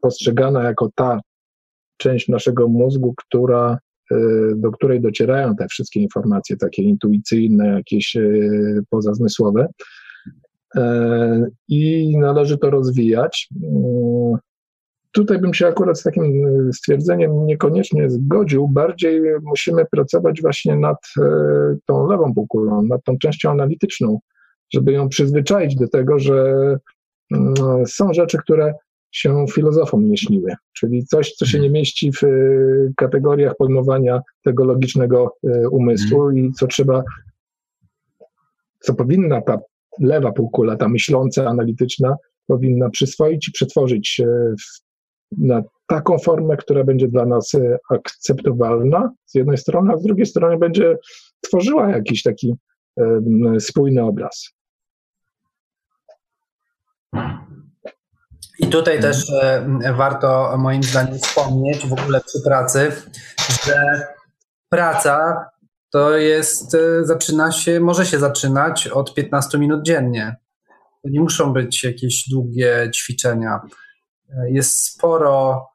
S2: postrzegana jako ta część naszego mózgu, która, e, do której docierają te wszystkie informacje takie intuicyjne, jakieś pozazmysłowe. I należy to rozwijać. Tutaj bym się akurat z takim e, stwierdzeniem niekoniecznie zgodził. Bardziej musimy pracować właśnie nad e, tą lewą półkulą, nad tą częścią analityczną, żeby ją przyzwyczaić do tego, że mm, są rzeczy, które się filozofom nie śniły, czyli coś, co się nie mieści w e, kategoriach pojmowania tego logicznego umysłu i co trzeba, co powinna ta lewa półkula, ta myśląca, analityczna, powinna przyswoić i przetworzyć w na taką formę, która będzie dla nas e, akceptowalna z jednej strony, a z drugiej strony będzie tworzyła jakiś taki spójny obraz.
S3: I tutaj też e, warto moim zdaniem wspomnieć w ogóle przy pracy, że praca to jest, e, zaczyna się, może się zaczynać od 15 minut dziennie. To nie muszą być jakieś długie ćwiczenia jest sporo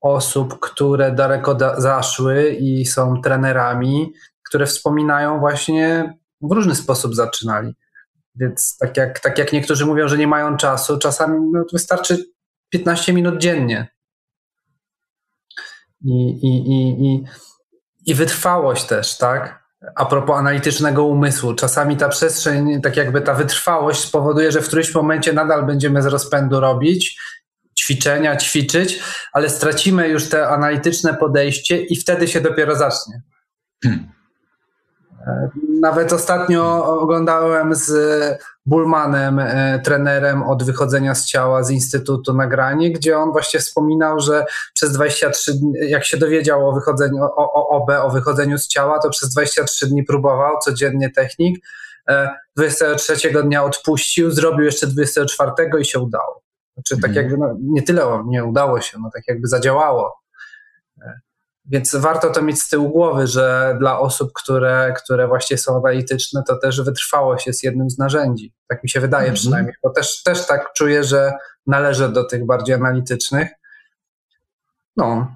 S3: osób, które daleko zaszły i są trenerami, które wspominają właśnie w różny sposób zaczynali. Więc tak jak, tak jak niektórzy mówią, że nie mają czasu, czasami no, wystarczy 15 minut dziennie. I, i, i, i, I wytrwałość też, tak? A propos analitycznego umysłu, czasami ta przestrzeń, tak jakby ta wytrwałość spowoduje, że w którymś momencie nadal będziemy z rozpędu robić ćwiczenia, ćwiczyć, ale stracimy już te analityczne podejście i wtedy się dopiero zacznie. Hmm. Nawet ostatnio oglądałem z Bulmanem, e, trenerem od wychodzenia z ciała z Instytutu nagranie, gdzie on właśnie wspominał, że przez 23 dni, jak się dowiedział o wychodzeniu, o, o OB, o wychodzeniu z ciała, to przez 23 dni próbował codziennie technik. 23 e, dnia odpuścił, zrobił jeszcze 24 i się udało. Znaczy tak mhm. jakby no, nie tyle nie udało się, no tak jakby zadziałało. Więc warto to mieć z tyłu głowy, że dla osób, które, które właśnie są analityczne, to też wytrwałość jest jednym z narzędzi. Tak mi się wydaje mhm. przynajmniej, bo też, też tak czuję, że należę do tych bardziej analitycznych. No,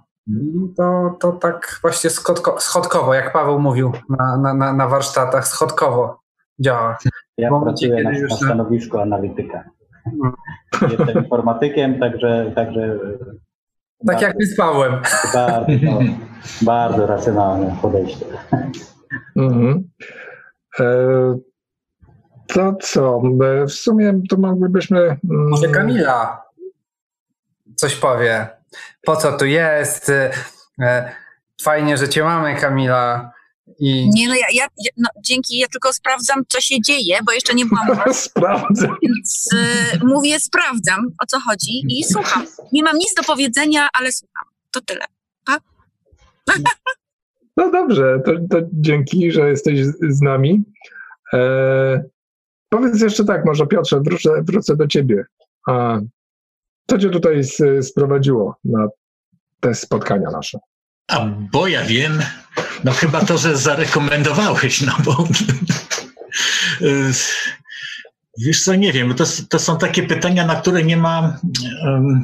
S3: To, to tak właśnie schodko, schodkowo, jak Paweł mówił na, na, na, warsztatach, schodkowo działa.
S4: Ja
S3: momencie,
S4: pracuję na, na stanowisku analityka.
S3: Mhm.
S4: Jestem informatykiem, także, także
S3: Tak jak my z Pawłem.
S4: bardzo, bardzo racjonalne podejście.
S2: Mhm. E, To co? W sumie to moglibyśmy. mm,
S3: Może Kamila coś powie. Po co tu jest? E, Fajnie, że cię mamy, Kamila. I
S8: Nie, no ja, ja, no, dzięki, ja tylko sprawdzam, co się dzieje, bo jeszcze nie byłam
S2: Sprawdzę.
S8: więc y, mówię, sprawdzam, o co chodzi i słucham. Nie mam nic do powiedzenia, ale słucham. To tyle.
S2: No dobrze, to, to dzięki, że jesteś z, z nami. E, powiedz jeszcze tak, może Piotrze, wrócę, wrócę do ciebie. A, co cię tutaj sprowadziło na te spotkania nasze?
S7: A bo ja wiem, no chyba to, że zarekomendowałeś, no bo y, wiesz co, nie wiem, to, to są takie pytania, na które nie ma um,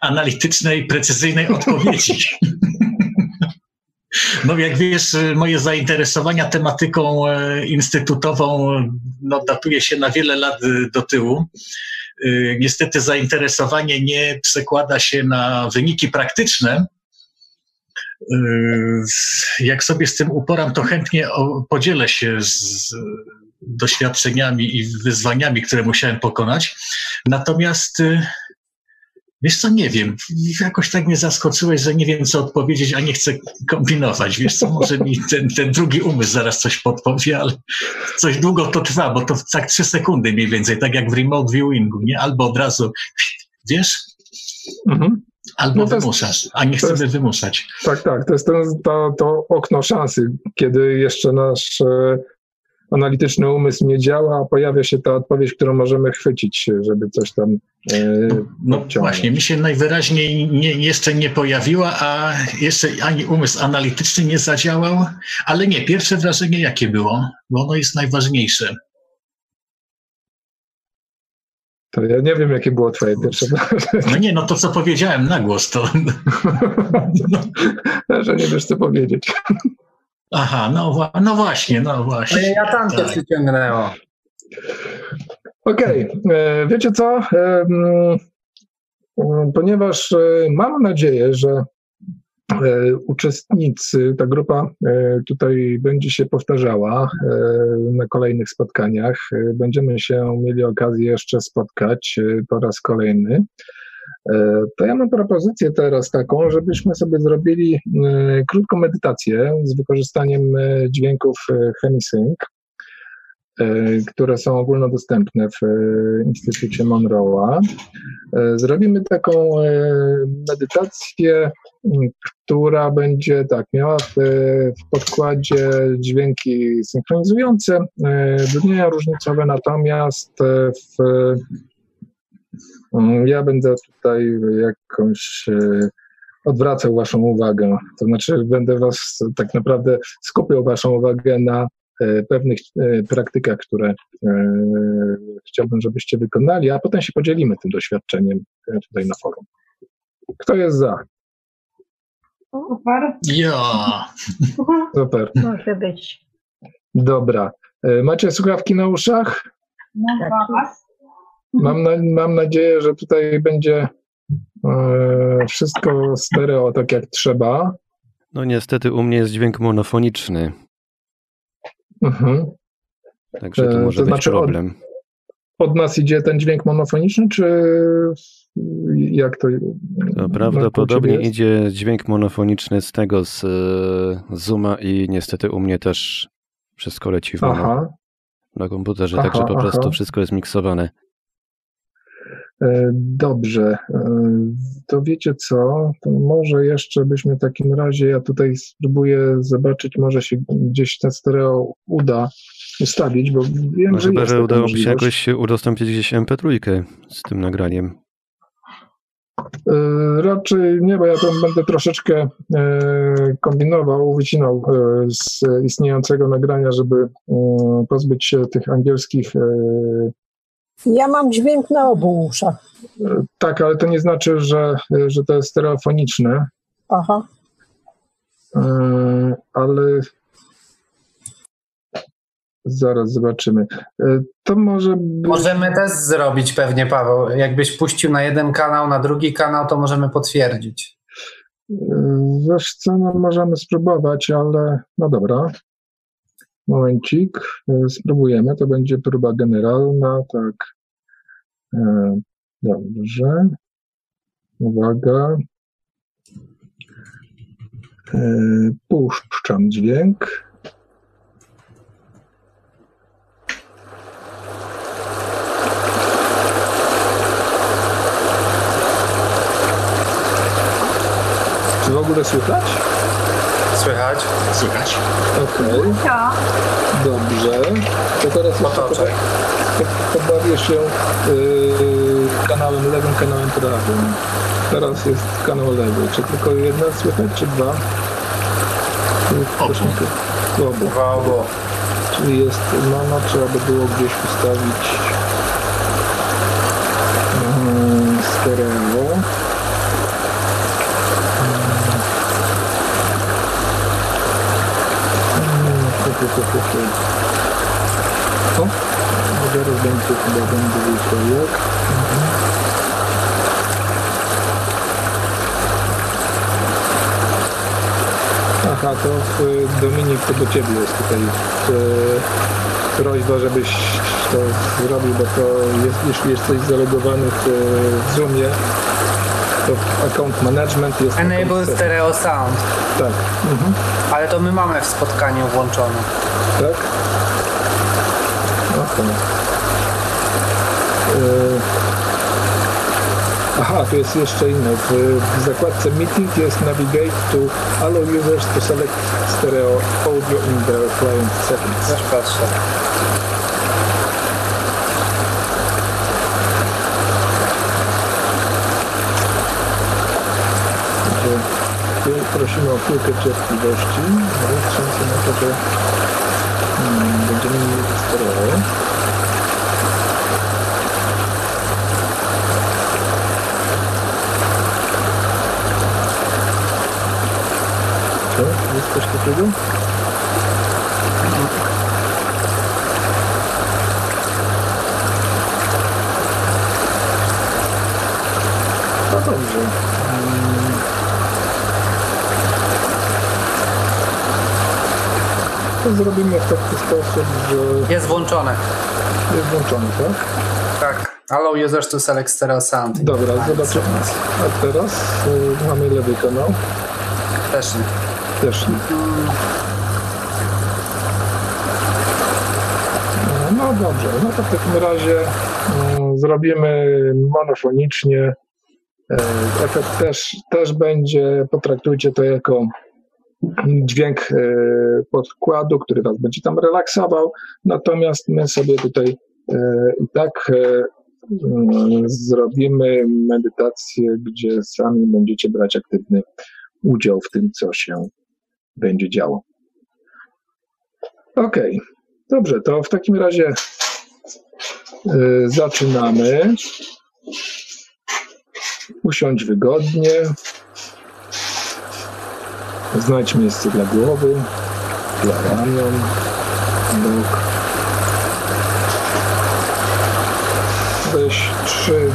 S7: analitycznej, precyzyjnej odpowiedzi. No jak wiesz, moje zainteresowania tematyką e, instytutową no, datuje się na wiele lat do tyłu. Y, Niestety zainteresowanie nie przekłada się na wyniki praktyczne, jak sobie z tym uporam, to chętnie podzielę się z doświadczeniami i wyzwaniami, które musiałem pokonać. Natomiast yy, wiesz co, nie wiem, jakoś tak mnie zaskoczyłeś, że nie wiem co odpowiedzieć, a nie chcę kombinować. Wiesz co, może mi ten, ten drugi umysł zaraz coś podpowie, ale coś długo to trwa, bo to tak trzy sekundy mniej więcej, tak jak w remote viewingu, nie? Albo od razu, wiesz,
S2: Mhm.
S7: Albo
S2: No jest-
S7: wymuszasz, a nie chcemy
S2: jest-
S7: wymuszać.
S2: Tak, tak, to jest ten, to, to okno szansy, kiedy jeszcze nasz e, analityczny umysł nie działa, a pojawia się ta odpowiedź, którą możemy chwycić, żeby coś tam e,
S7: No właśnie, mi się najwyraźniej nie, jeszcze nie pojawiła, a jeszcze ani umysł analityczny nie zadziałał, ale nie, pierwsze wrażenie jakie było, bo ono jest najważniejsze.
S2: To ja nie wiem, jakie było twoje pierwsze wrażenie,
S7: No nie, no to co powiedziałem na głos, to... No,
S2: że nie wiesz, co powiedzieć.
S7: aha, no, no właśnie, no właśnie.
S3: ja tam
S7: Tak.
S3: przyciągnęło.
S2: Okej, e, wiecie co? Ponieważ e, mam nadzieję, że uczestnicy, ta grupa e, tutaj będzie się powtarzała e, na kolejnych spotkaniach. E, Będziemy się mieli okazję jeszcze spotkać e, po raz kolejny. E, To ja mam propozycję teraz taką, żebyśmy sobie zrobili e, krótką medytację z wykorzystaniem e, dźwięków e, HemiSync e, które są ogólnodostępne w e, Instytucie Monroe'a. E, Zrobimy taką e, medytację, która będzie tak, miała w, w podkładzie dźwięki synchronizujące, e, brzmienia różnicowe, natomiast e, w, ja będę tutaj jakąś e, odwracał waszą uwagę, to znaczy będę was tak naprawdę skupiał waszą uwagę na e, pewnych e, praktykach, które e, chciałbym, żebyście wykonali, a potem się podzielimy tym doświadczeniem e, tutaj na forum. Kto jest za?
S5: Super.
S7: Ja,
S2: Super.
S6: Może być.
S2: Dobra. E, Macie słuchawki na uszach?
S5: No
S6: Tak.
S5: was.
S2: Mam, na, mam nadzieję, że tutaj będzie e, wszystko stereo tak jak trzeba.
S1: No niestety u mnie jest dźwięk monofoniczny,
S2: Mhm.
S1: także to
S2: E,
S1: może
S2: to
S1: być
S2: znaczy od-
S1: problem.
S2: Od nas idzie ten dźwięk monofoniczny, czy jak to?
S1: To prawdopodobnie idzie dźwięk monofoniczny z tego, z e, Zooma i niestety u mnie też wszystko leci w na komputerze,
S2: Aha,
S1: także po
S2: aha.
S1: prostu wszystko jest miksowane.
S2: E, Dobrze, E, to wiecie co? To może jeszcze byśmy w takim razie, ja tutaj spróbuję zobaczyć, może się gdzieś ten stereo uda ustawić, bo wiem,
S1: Może
S2: że
S1: udałoby się jakoś udostępnić gdzieś MP3 z tym nagraniem.
S2: E, Raczej nie, bo ja tam będę troszeczkę kombinował, wycinał z istniejącego nagrania, żeby pozbyć się tych angielskich. E,
S9: Ja mam dźwięk na obu uszach.
S2: Tak, ale to nie znaczy, że, że to jest stereofoniczne.
S9: Aha.
S2: e, ale zaraz zobaczymy. E, To może być...
S3: Możemy też zrobić pewnie, Paweł. Jakbyś puścił na jeden kanał, na drugi kanał, to możemy potwierdzić.
S2: Wiesz co, no możemy spróbować, ale no dobra. Momencik, e, spróbujemy. To będzie próba generalna, tak. E, Dobrze. Uwaga. E, Puszczam dźwięk. Czy w ogóle słychać?
S3: Słychać?
S7: Słychać?
S2: Okej,
S5: Tak.
S2: dobrze. To teraz jeszcze
S3: Otoczek.
S2: po- pobawię się yy, kanałem lewym, kanałem prawym. Teraz jest kanał lewy. Czy tylko jedna słychać, czy dwa?
S7: Obu.
S2: Obu.
S3: Dwa obu.
S2: Czyli jest mono, trzeba by było gdzieś ustawić mm, stereo. Hu. O, zaraz będzie chyba będzie wiedział jak. Mhm. Aha, to y, Dominik, to do Ciebie jest tutaj y, prośba, żebyś to zrobił, bo to jest, jeśli jesteś zalogowany w, y, w Zoomie, to account management jest...
S3: Enable stereo sound.
S2: Tak, mhm.
S3: Ale to my mamy w spotkaniu włączone.
S2: tak. Okej. Y, Aha, tu jest jeszcze inne. W, w zakładce Meeting jest Navigate to allow users to select stereo audio in their client settings.
S3: Też patrzę.
S2: Prosimy o chwilkę cierpliwości, ale szanse na to, że mm, będziemy mieli stereo. Co? Jest coś takiego? To zrobimy w taki sposób, że
S3: Jest włączone.
S2: jest włączony, tak?
S3: Tak. Allow users to select stereo sound.
S2: Dobra, zobaczymy. A teraz y, mamy lewy kanał.
S3: Też nie.
S2: Też nie. No dobrze, no to w takim razie mm, zrobimy monofonicznie. E, Efekt też, też będzie, potraktujcie to jako dźwięk e, podkładu, który Was będzie tam relaksował. Natomiast my sobie tutaj e, i tak e, mm, zrobimy medytację, gdzie sami będziecie brać aktywny udział w tym, co się będzie działo. Okej, dobrze, to w takim razie zaczynamy. Usiądź wygodnie. Znajdź miejsce dla głowy, dla ramion, nóg. Weź trzy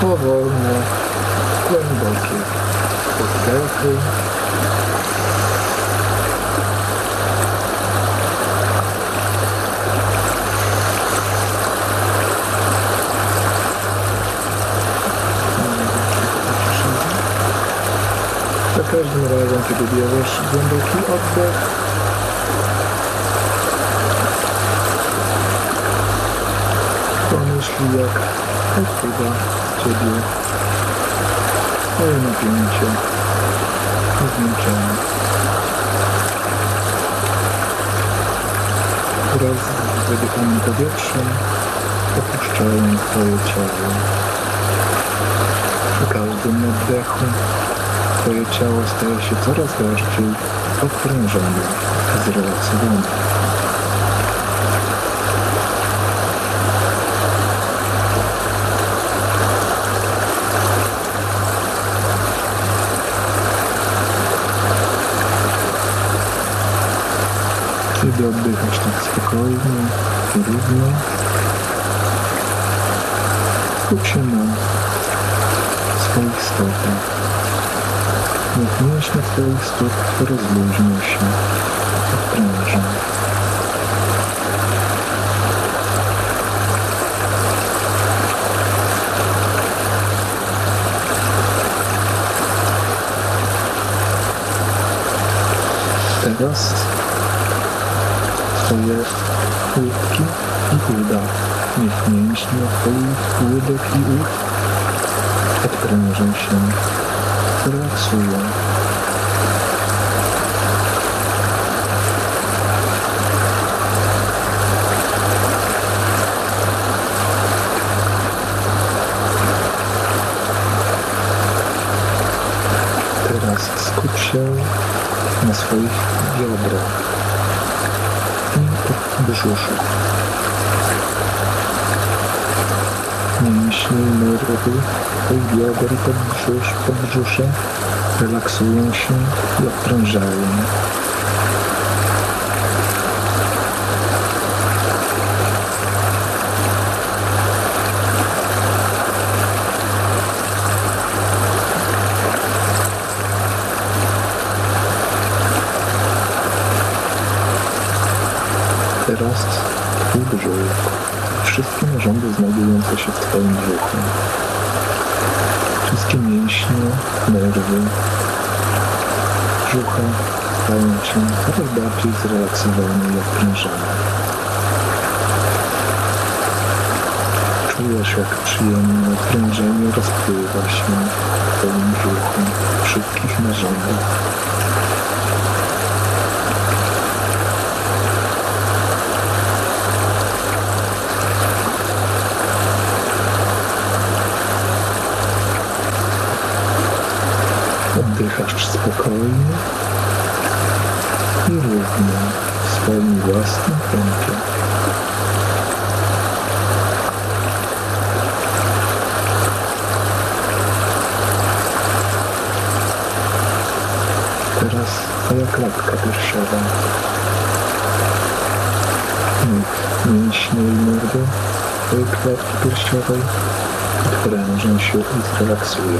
S2: powolne, głębokie oddechy. Kiedy bierzesz głęboki oddech, pomyśl, jak odpływa Ciebie Twoje napięcie i zmęczenie. Wraz z wydychanym powietrzem opuszczają Twoje ciało. Przy każdym oddechu Twoje ciało staje się coraz bardziej odprężone, zrelaksowane. i oddychasz tak spokojnie i równo. Skup się na Niech mięśnie twoich stóp rozluźnią się, odprężą. Teraz Twoje łydki i uda. Niech mięśnie Twoich łydek i ud odprężą się, relaksują. Teraz skup się na swoich biodrach i brzuchu. Mięśnie nerwy bioder podbrzusz, podbrzusze relaksują się i odprężają. Nerwy, brzucha się coraz bardziej zrelaksowane i odprężone. Czujesz, jak przyjemne odprężenie rozpływa się w Twoim brzuchu, wszystkich narządach. Spokojnie i równo swoim własnym tempie. Teraz twoja klatka piersiowa. Niech mięśnie i nerwy twojej klatki piersiowej odprężą się i zrelaksują.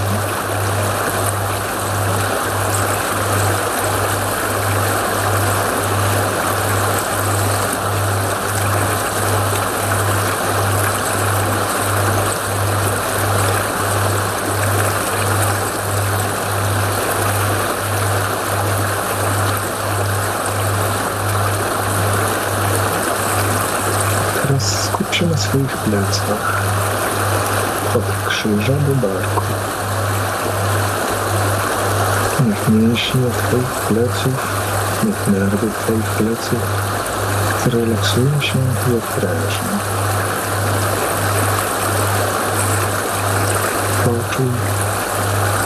S2: Krzyża do barku. Niech mięśnie Twoich pleców, niech nerwy Twoich pleców zrelaksują się i odprężą. Poczuj,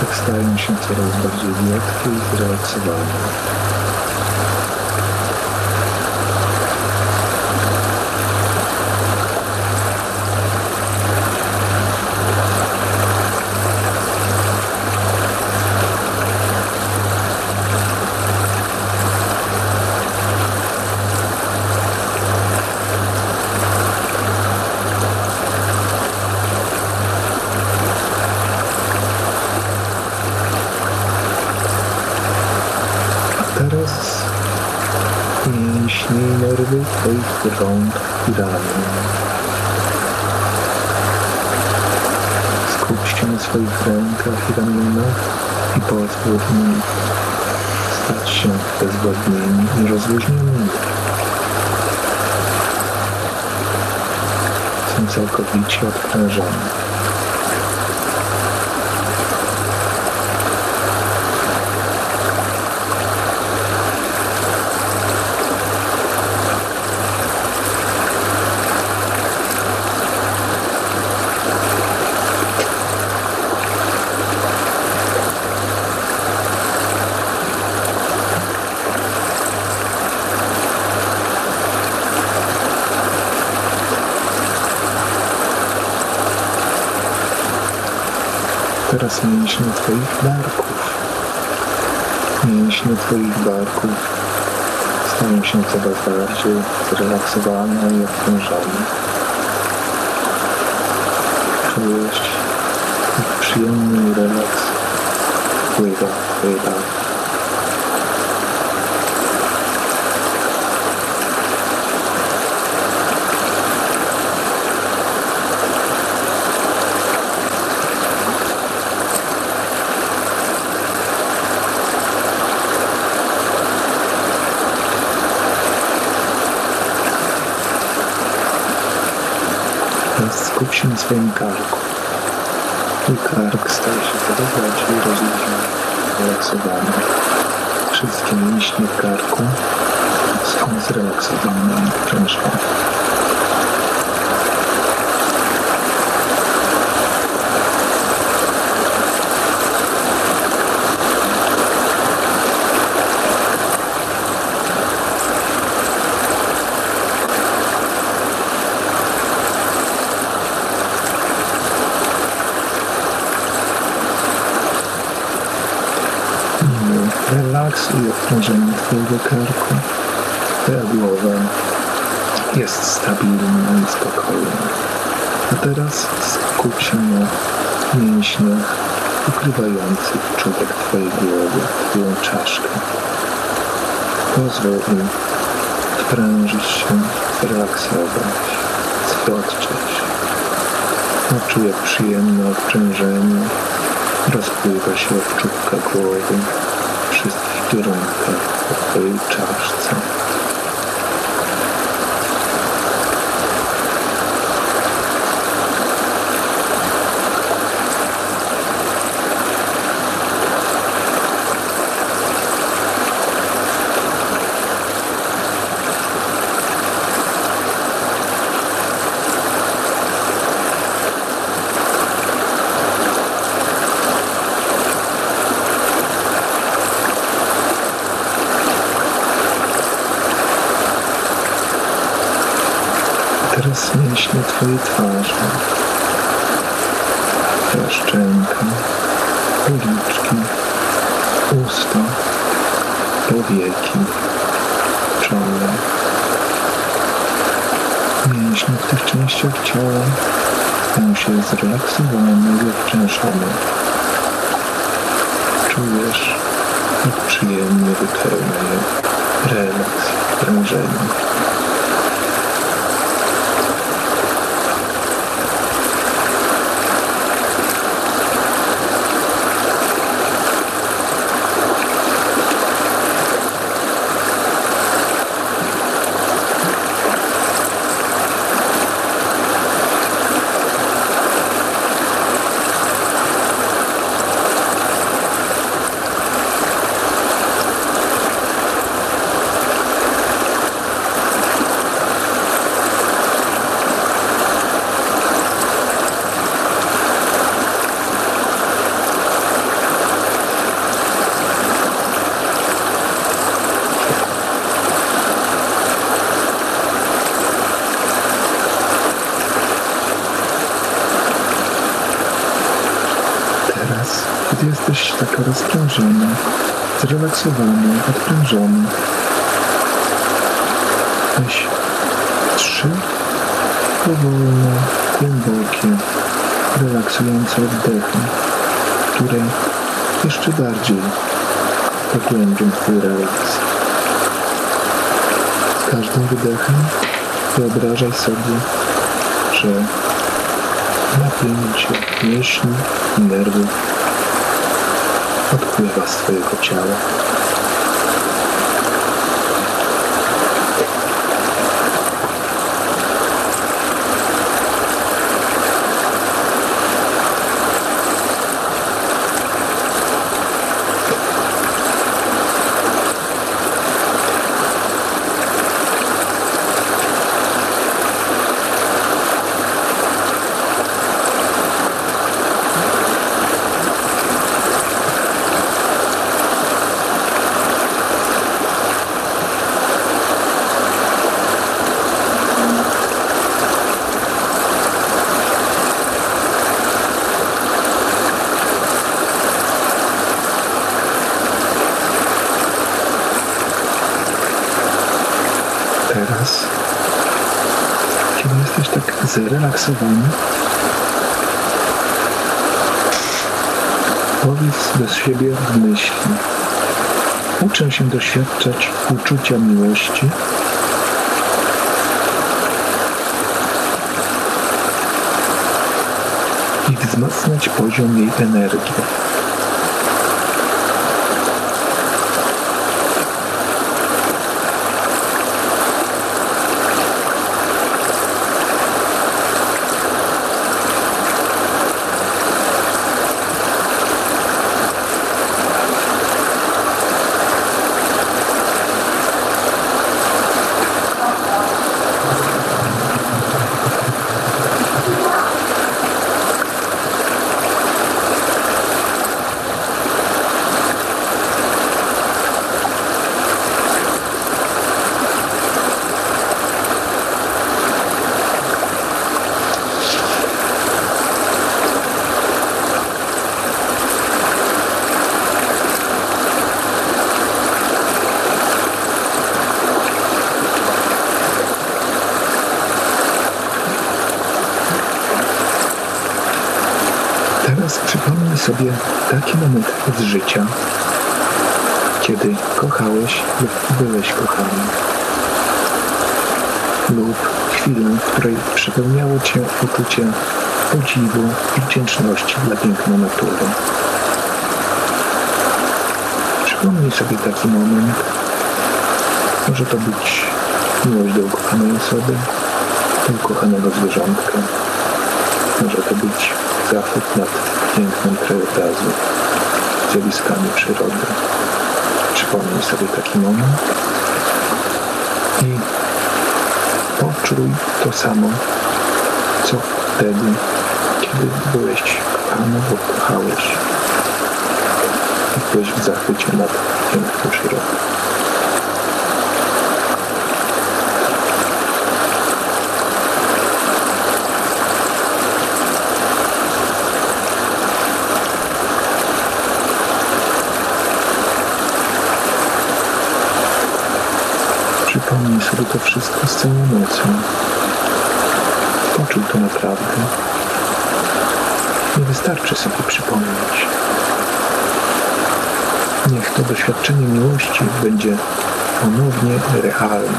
S2: jak stają się coraz bardziej lekkie i zrelaksowane. Twoich rąk i ramion. Skup się na swoich rękach i ramionach i pozwól im stać się bezwładnymi i rozluźnionymi. Są całkowicie odprężone. Twoich barków. Mięśnie Twoich barków stają się coraz bardziej zrelaksowane i odprężone. Czujesz, jak przyjemny relaks wpływa w twoje barki. Teraz swoim karku. Twój kark staje się coraz bardziej rozluźniony, zrelaksowany. Wszystkie mięśnie karku są zrelaksowane i odprężone. I odprężenie Twojego karku. Twoja głowa jest stabilna i spokojna. A teraz skup się na mięśniach ukrywających czubek Twojej głowy, Twoją czaszkę. Pozwól im się, relaksować, zwodczyć. Poczuj, jak przyjemne odprężenie rozpływa się od czubka głowy kierunkach po Twojej czaszce. Teraz mięśnie Twojej twarzy, Twoja szczęka, policzki, usta, powieki, czoło. Mięśnie w tych częściach ciała stają się zrelaksowane i odprężone. Czujesz, jak przyjemnie wypełnia relaks, prężenie. Teraz, gdy jesteś taka rozprężona, zrelaksowana, odprężona, weź trzy powolne, głębokie, relaksujące oddechy, które jeszcze bardziej pogłębią Twój relaks. Z każdym wydechem wyobrażaj sobie, że napięcie mięśni i nerwów odpływa z Twojego ciała. Zrelaksowany, powiedz do siebie w myśli. Uczę się doświadczać uczucia miłości i wzmacniać poziom jej energii. Teraz przypomnij sobie taki moment z życia, kiedy kochałeś lub byłeś kochany. Lub chwilę, w której przepełniało cię uczucie podziwu i wdzięczności dla piękna natury. Przypomnij sobie taki moment. Może to być miłość do ukochanej osoby, do ukochanego zwierzątka. Może to być zachwyt nad pięknem krajobrazu, zjawiskami przyrody. Przypomnij sobie taki moment i poczuj to samo, co wtedy, kiedy byłeś kochany lub kochałeś byłeś w zachwycie nad pięknem przyrody. Sobie to wszystko z całą mocą. Poczuj to naprawdę. Nie wystarczy sobie przypomnieć. Niech to doświadczenie miłości będzie ponownie realne.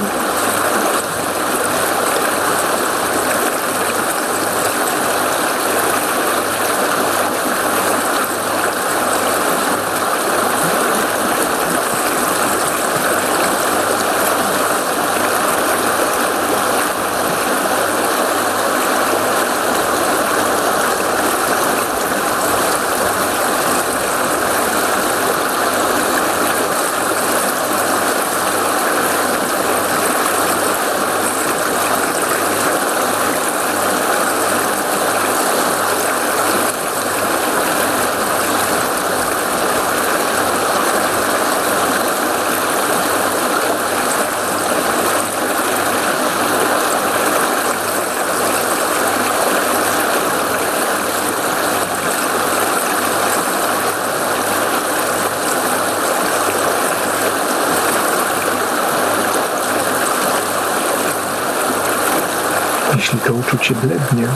S2: Jeśli to uczucie blednie,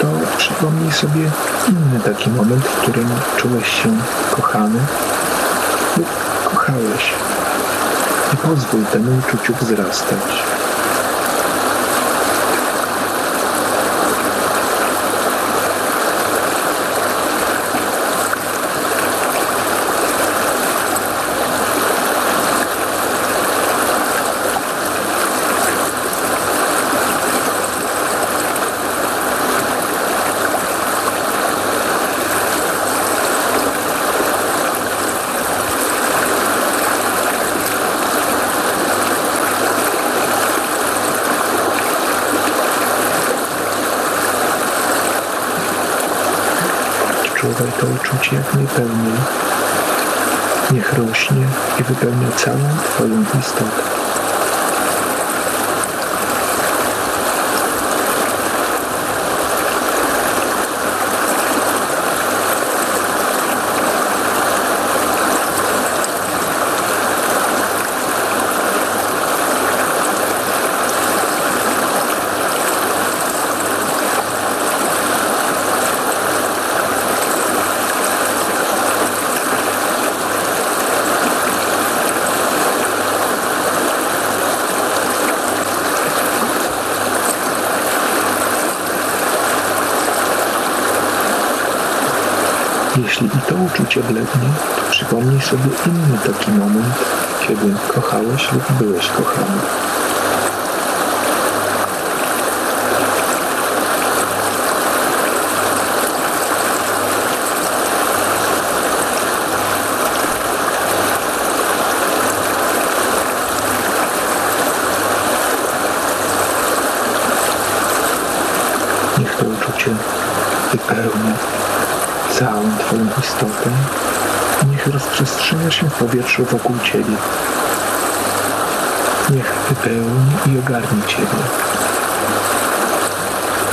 S2: to przypomnij sobie inny taki moment, w którym czułeś się kochany. Lub kochałeś. I pozwól temu uczuciu wzrastać. Uczucie jak najpełniej. Niech rośnie i wypełnia całą Twoją istotę. Jeśli i to uczucie blednie, to przypomnij sobie inny taki moment, kiedy kochałeś lub byłeś kochany. Niech to uczucie wypełnia całą Twoją Niech rozprzestrzenia się w powietrzu wokół Ciebie. Niech wypełni i ogarnie Ciebie.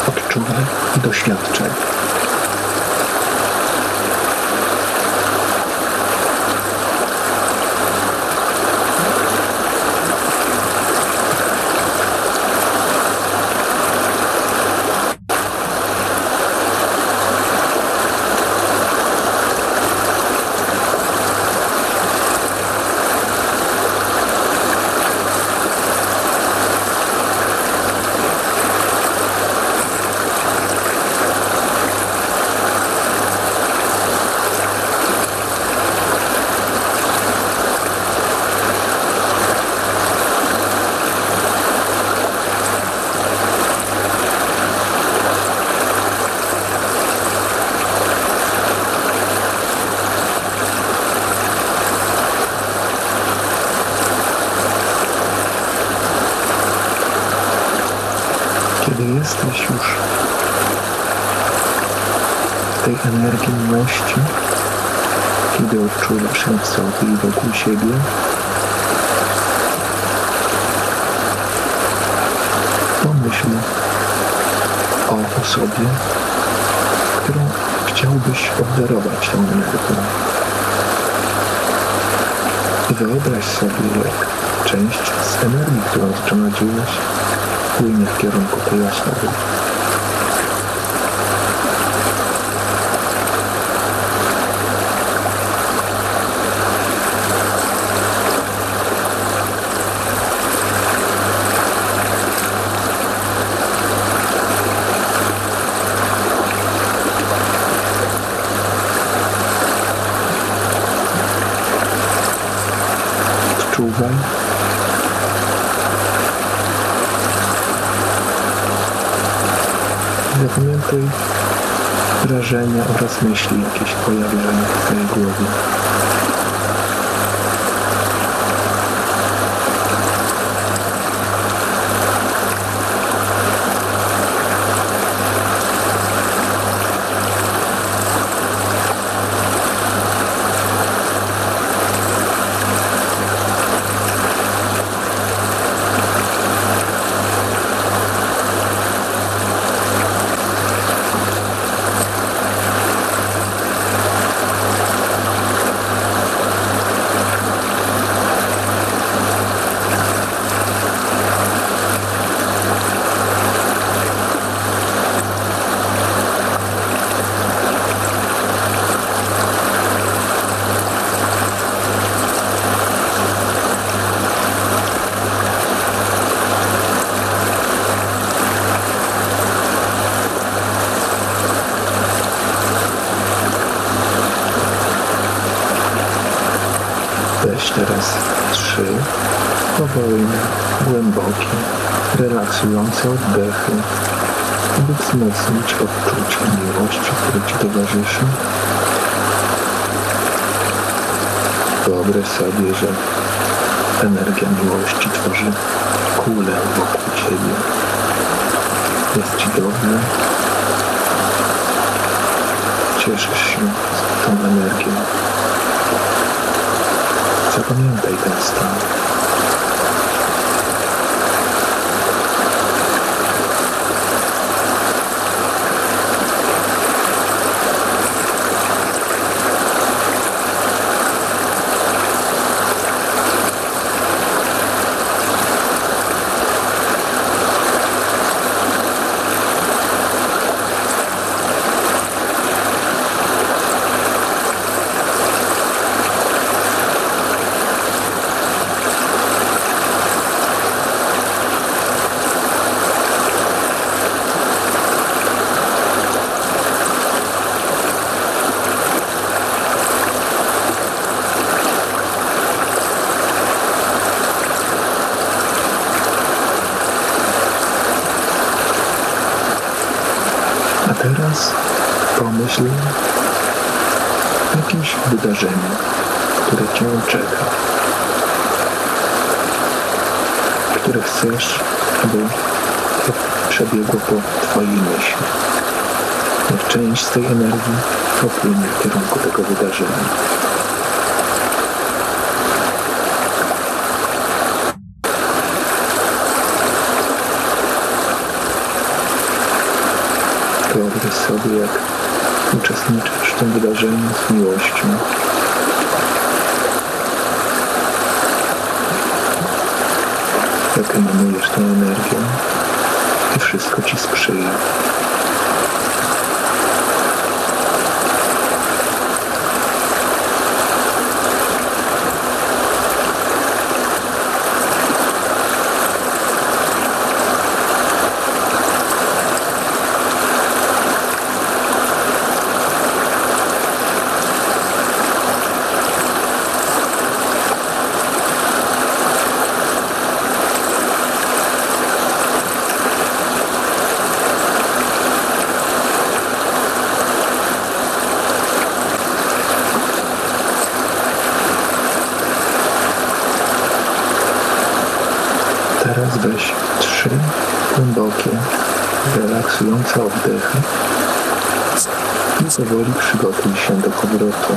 S2: Odczuwaj i doświadczaj. Kiedy jesteś już w tej energii miłości, kiedy odczuwasz ją w sobie i wokół siebie, pomyśl o osobie, którą chciałbyś obdarować tą energią. I wyobraź sobie, jak część z energii, którą zgromadziłeś, płynie w kierunku tej osoby. Wrażenia oraz myśli, jakieś pojawiają w Twojej głowie. Relaksujące oddechy, aby wzmocnić odczucie miłości, które Ci towarzyszy. Wyobraź sobie, że energia miłości tworzy kulę wokół Ciebie. Jest Ci dobrze. Cieszysz się tą energią. Zapamiętaj ten stan. Cię czeka, które chcesz, aby przebiegło po twojej myśli. Niech część z tej energii popłynie w kierunku tego wydarzenia. Wyobraź sobie, jak uczestniczysz w tym wydarzeniu z miłością. Jak emanujesz tę energię i wszystko ci sprzyja. Się do powrotu.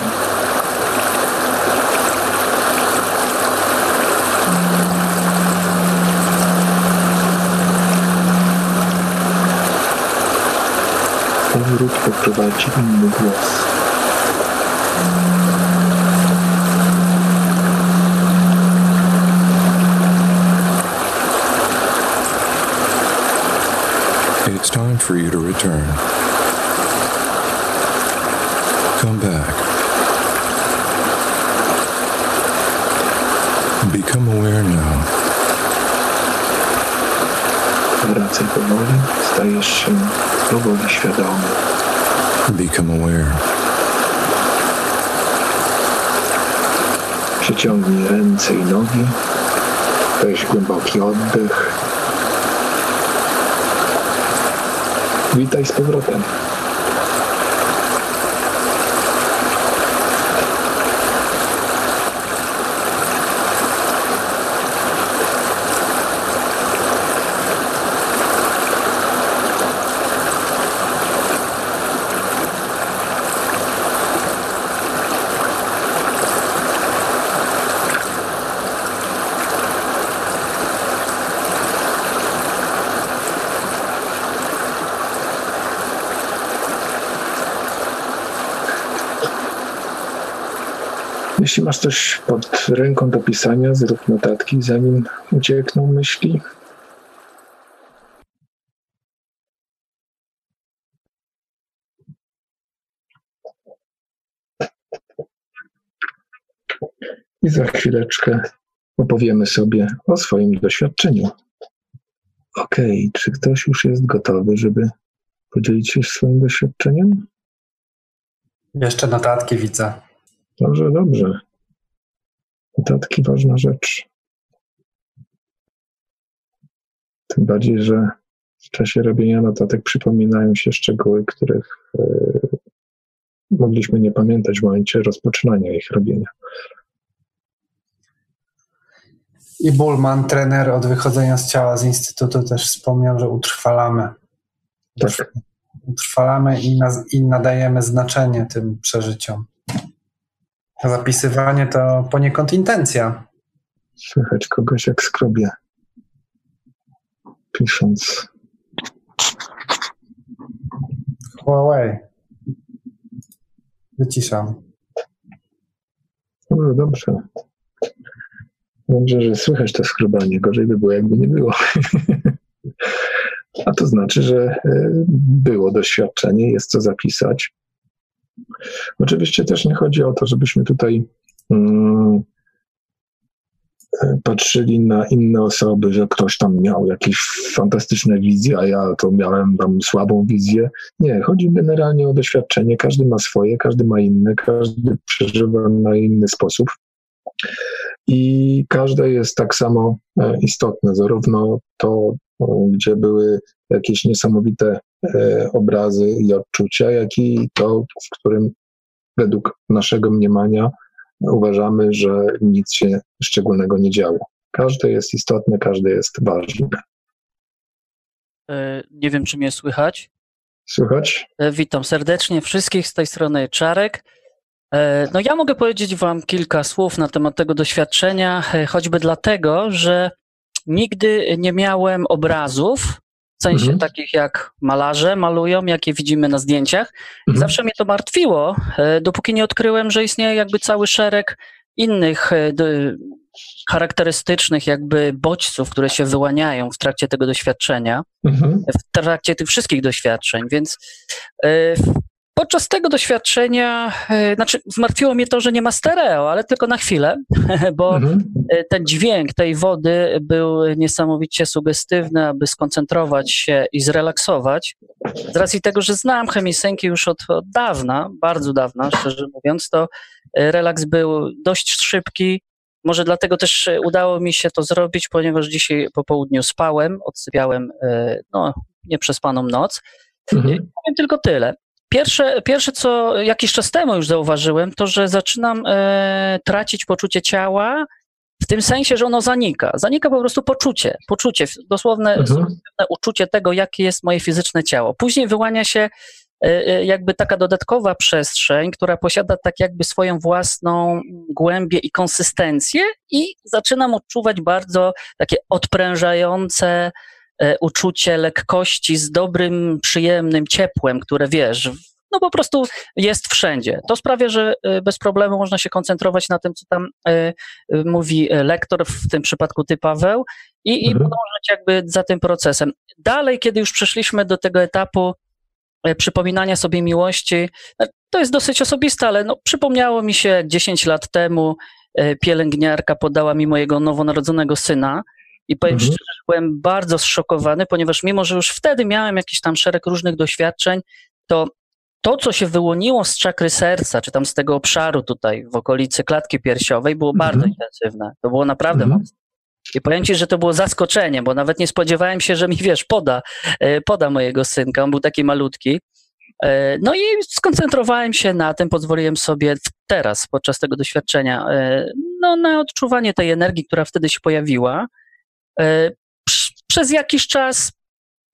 S2: Poprowadzi inny głos.
S10: It's time for you to return. Come back. Become aware now.
S2: Wracaj powoli, stajesz się powoli świadomy.
S10: Become aware.
S2: Przyciągnij ręce i nogi. Weź głęboki oddech. Witaj z powrotem. Jeśli masz coś pod ręką do pisania, zrób notatki, zanim uciekną myśli. I za chwileczkę opowiemy sobie o swoim doświadczeniu. Okej, czy ktoś już jest gotowy, żeby podzielić się swoim doświadczeniem?
S3: Jeszcze notatki widzę.
S2: Dobrze, dobrze. Notatki ważna rzecz. Tym bardziej, że w czasie robienia notatek przypominają się szczegóły, których e, mogliśmy nie pamiętać w momencie rozpoczynania ich robienia.
S3: I Bullman, trener od wychodzenia z ciała z Instytutu, też wspomniał, że utrwalamy.
S2: Tak.
S3: Utrwalamy i, naz- i nadajemy znaczenie tym przeżyciom. Zapisywanie to poniekąd intencja.
S2: Słychać kogoś jak skrobie, pisząc.
S3: Huawei. Wyciszam.
S2: Dobrze, dobrze. Dobrze, że słychać to skrobanie. Gorzej by było, jakby nie było. A to znaczy, że e, było doświadczenie, jest co zapisać. Oczywiście też nie chodzi o to, żebyśmy tutaj mm, e, patrzyli na inne osoby, że ktoś tam miał jakieś fantastyczne wizje, a ja to miałem tam słabą wizję. Nie, chodzi generalnie o doświadczenie. Każdy ma swoje, każdy ma inne, każdy przeżywa na inny sposób. I każde jest tak samo e, istotne, zarówno to, e, gdzie były jakieś niesamowite obrazy i odczucia, jak i to, w którym według naszego mniemania uważamy, że nic się szczególnego nie działo. Każde jest istotne, każde jest ważne.
S11: E, Nie wiem, czy mnie słychać.
S2: Słychać?
S11: E, Witam serdecznie wszystkich z tej strony Czarek. E, No ja mogę powiedzieć Wam kilka słów na temat tego doświadczenia, e, choćby dlatego, że nigdy nie miałem obrazów, w sensie
S2: Mhm.
S11: takich jak malarze malują, jakie widzimy na zdjęciach.
S2: Mhm.
S11: zawsze mnie to martwiło, e, dopóki nie odkryłem, że istnieje jakby cały szereg innych e, charakterystycznych jakby bodźców, które się wyłaniają w trakcie tego doświadczenia
S2: Mhm.
S11: w trakcie tych wszystkich doświadczeń, więc e, podczas tego doświadczenia, e, znaczy zmartwiło mnie to, że nie ma stereo, ale tylko na chwilę, bo
S2: Mhm.
S11: e, ten dźwięk tej wody był niesamowicie sugestywny, aby skoncentrować się i zrelaksować. Z racji tego, że znam chemisynki już od, od dawna, bardzo dawna, szczerze mówiąc, to e, relaks był dość szybki, może dlatego też udało mi się to zrobić, ponieważ dzisiaj po południu spałem, odsypiałem no, nieprzespaną noc.
S2: Mhm.
S11: Powiem tylko tyle. Pierwsze, pierwsze, co jakiś czas temu już zauważyłem, to że zaczynam e, tracić poczucie ciała, w tym sensie, że ono zanika. Zanika po prostu poczucie, poczucie, dosłowne
S2: Mhm.
S11: uczucie tego, jakie jest moje fizyczne ciało. Później wyłania się e, e, jakby taka dodatkowa przestrzeń, która posiada tak jakby swoją własną głębię i konsystencję i zaczynam odczuwać bardzo takie odprężające uczucie lekkości z dobrym, przyjemnym ciepłem, które wiesz, no po prostu jest wszędzie. To sprawia, że e, bez problemu można się koncentrować na tym, co tam e, e, mówi e, lektor, w tym przypadku ty Paweł, i, i
S2: Mhm.
S11: podążać jakby za tym procesem. Dalej, kiedy już przeszliśmy do tego etapu e, przypominania sobie miłości, e, to jest dosyć osobiste, ale no, przypomniało mi się, jak 10 lat temu e, pielęgniarka podała mi mojego nowonarodzonego syna i powiem
S2: Mhm.
S11: szczerze, że byłem bardzo zszokowany, ponieważ mimo, że już wtedy miałem jakiś tam szereg różnych doświadczeń, to to, co się wyłoniło z czakry serca, czy tam z tego obszaru tutaj w okolicy klatki piersiowej, było
S2: Mhm.
S11: bardzo intensywne. To było naprawdę
S2: Mhm.
S11: mocne. I powiem ci, że to było zaskoczenie, bo nawet nie spodziewałem się, że mi, wiesz, poda, e, poda mojego synka. On był taki malutki. E, No i skoncentrowałem się na tym, pozwoliłem sobie teraz, podczas tego doświadczenia, e, no, na odczuwanie tej energii, która wtedy się pojawiła. E, Przez jakiś czas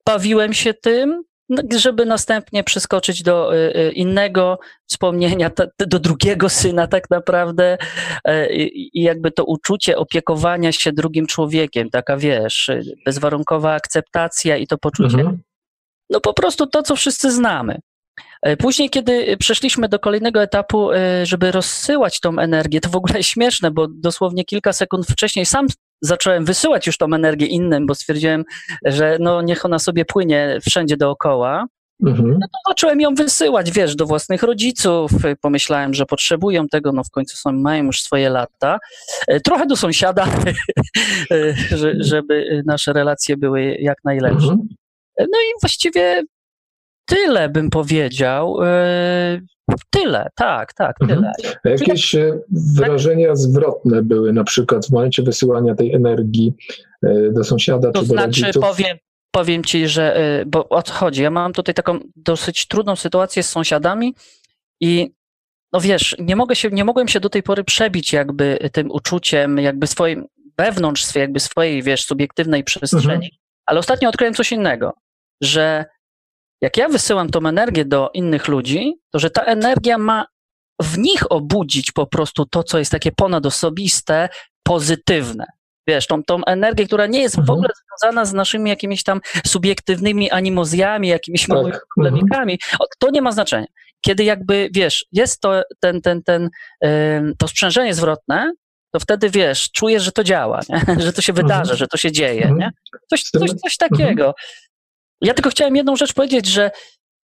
S11: bawiłem się tym, no, żeby następnie przeskoczyć do e, e, innego wspomnienia, do drugiego syna tak naprawdę i jakby to uczucie opiekowania się drugim człowiekiem, taka wiesz, bezwarunkowa akceptacja i to poczucie
S2: Mhm.
S11: no po prostu to, co wszyscy znamy. Później, kiedy przeszliśmy do kolejnego etapu, żeby rozsyłać tą energię, to w ogóle śmieszne, bo dosłownie kilka sekund wcześniej sam zacząłem wysyłać już tą energię innym, bo stwierdziłem, że no niech ona sobie płynie wszędzie dookoła.
S2: Mhm.
S11: No to zacząłem ją wysyłać, wiesz, do własnych rodziców. E, Pomyślałem, że potrzebują tego, no w końcu są, mają już swoje lata. E, Trochę do sąsiada, e, że- żeby nasze relacje były jak najlepsze.
S2: Mhm.
S11: No i właściwie tyle bym powiedział. E, Tyle, tak, tak,
S2: Mhm.
S11: tyle.
S2: A Jakieś e, wrażenia zwrotne były na przykład w momencie wysyłania tej energii e, do sąsiada
S11: To
S2: czy do
S11: znaczy,
S2: rodziców?
S11: powiem, powiem ci, że, e, bo o co chodzi, ja mam tutaj taką dosyć trudną sytuację z sąsiadami i no wiesz, nie mogę się, nie mogłem się do tej pory przebić jakby tym uczuciem, jakby swoim, wewnątrz swojej, jakby swojej, wiesz, subiektywnej przestrzeni,
S2: Mhm.
S11: ale ostatnio odkryłem coś innego, że jak ja wysyłam tą energię do innych ludzi, to że ta energia ma w nich obudzić po prostu to, co jest takie ponadosobiste, pozytywne. Wiesz, tą, tą energię, która nie jest w
S2: Mhm.
S11: ogóle związana z naszymi jakimiś tam subiektywnymi animozjami, jakimiś
S2: Tak.
S11: małymi problemikami. To nie ma znaczenia. Kiedy jakby, wiesz, jest to ten, ten, ten, to sprzężenie zwrotne, to wtedy, wiesz, czujesz, że to działa, nie? że to się wydarza,
S2: Mhm.
S11: że to się dzieje,
S2: Mhm.
S11: nie? Coś,
S2: Z tym-
S11: coś, coś takiego. Ja tylko chciałem jedną rzecz powiedzieć, że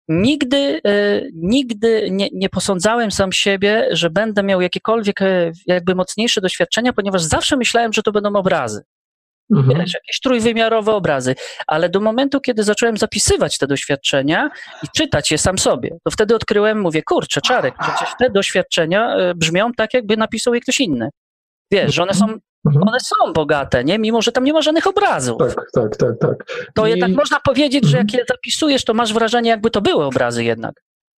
S11: nigdy, e, nigdy nie, nie posądzałem sam siebie, że będę miał jakiekolwiek e, jakby mocniejsze doświadczenia, ponieważ zawsze myślałem, że to będą obrazy.
S2: Mhm.
S11: Wiesz, jakieś trójwymiarowe obrazy. Ale do momentu, kiedy zacząłem zapisywać te doświadczenia i czytać je sam sobie, to wtedy odkryłem, mówię, kurczę, Czarek, przecież te doświadczenia e, brzmią tak, jakby napisał je ktoś inny. Wiesz, że one są
S2: Mhm.
S11: one są bogate, nie? Mimo, że tam nie ma żadnych obrazów.
S2: Tak, tak, tak, tak.
S11: To
S2: I
S11: tak można powiedzieć, że
S2: Mhm.
S11: jak je zapisujesz, to masz wrażenie, jakby to były obrazy jednak.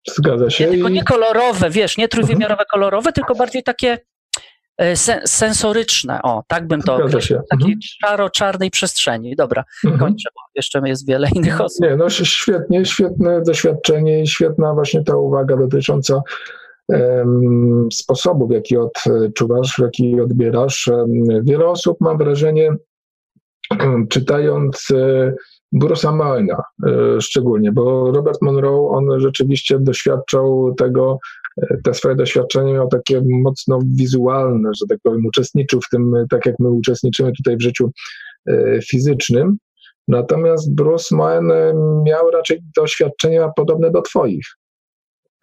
S2: Zgadza się.
S11: Nie, tylko nie kolorowe, wiesz, nie trójwymiarowe kolorowe, tylko bardziej takie e, sen, sensoryczne. O, tak bym to
S2: Zgadza
S11: określił.
S2: się.
S11: Takiej
S2: Mhm.
S11: szaro-czarnej przestrzeni. Dobra,
S2: Mhm.
S11: kończę, bo jeszcze jest wiele innych osób.
S2: Nie, no świetnie, świetne doświadczenie i świetna właśnie ta uwaga dotycząca em, sposobu, w jaki odczuwasz, w jaki odbierasz. Wiele osób, mam wrażenie, czytając e, Bruce'a Malina e, szczególnie, bo Robert Monroe, on rzeczywiście doświadczał tego, e, te swoje doświadczenie miał takie mocno wizualne, że tak powiem, uczestniczył w tym, tak jak my uczestniczymy tutaj w życiu fizycznym. Natomiast Bruce Moen miał raczej doświadczenia podobne do Twoich.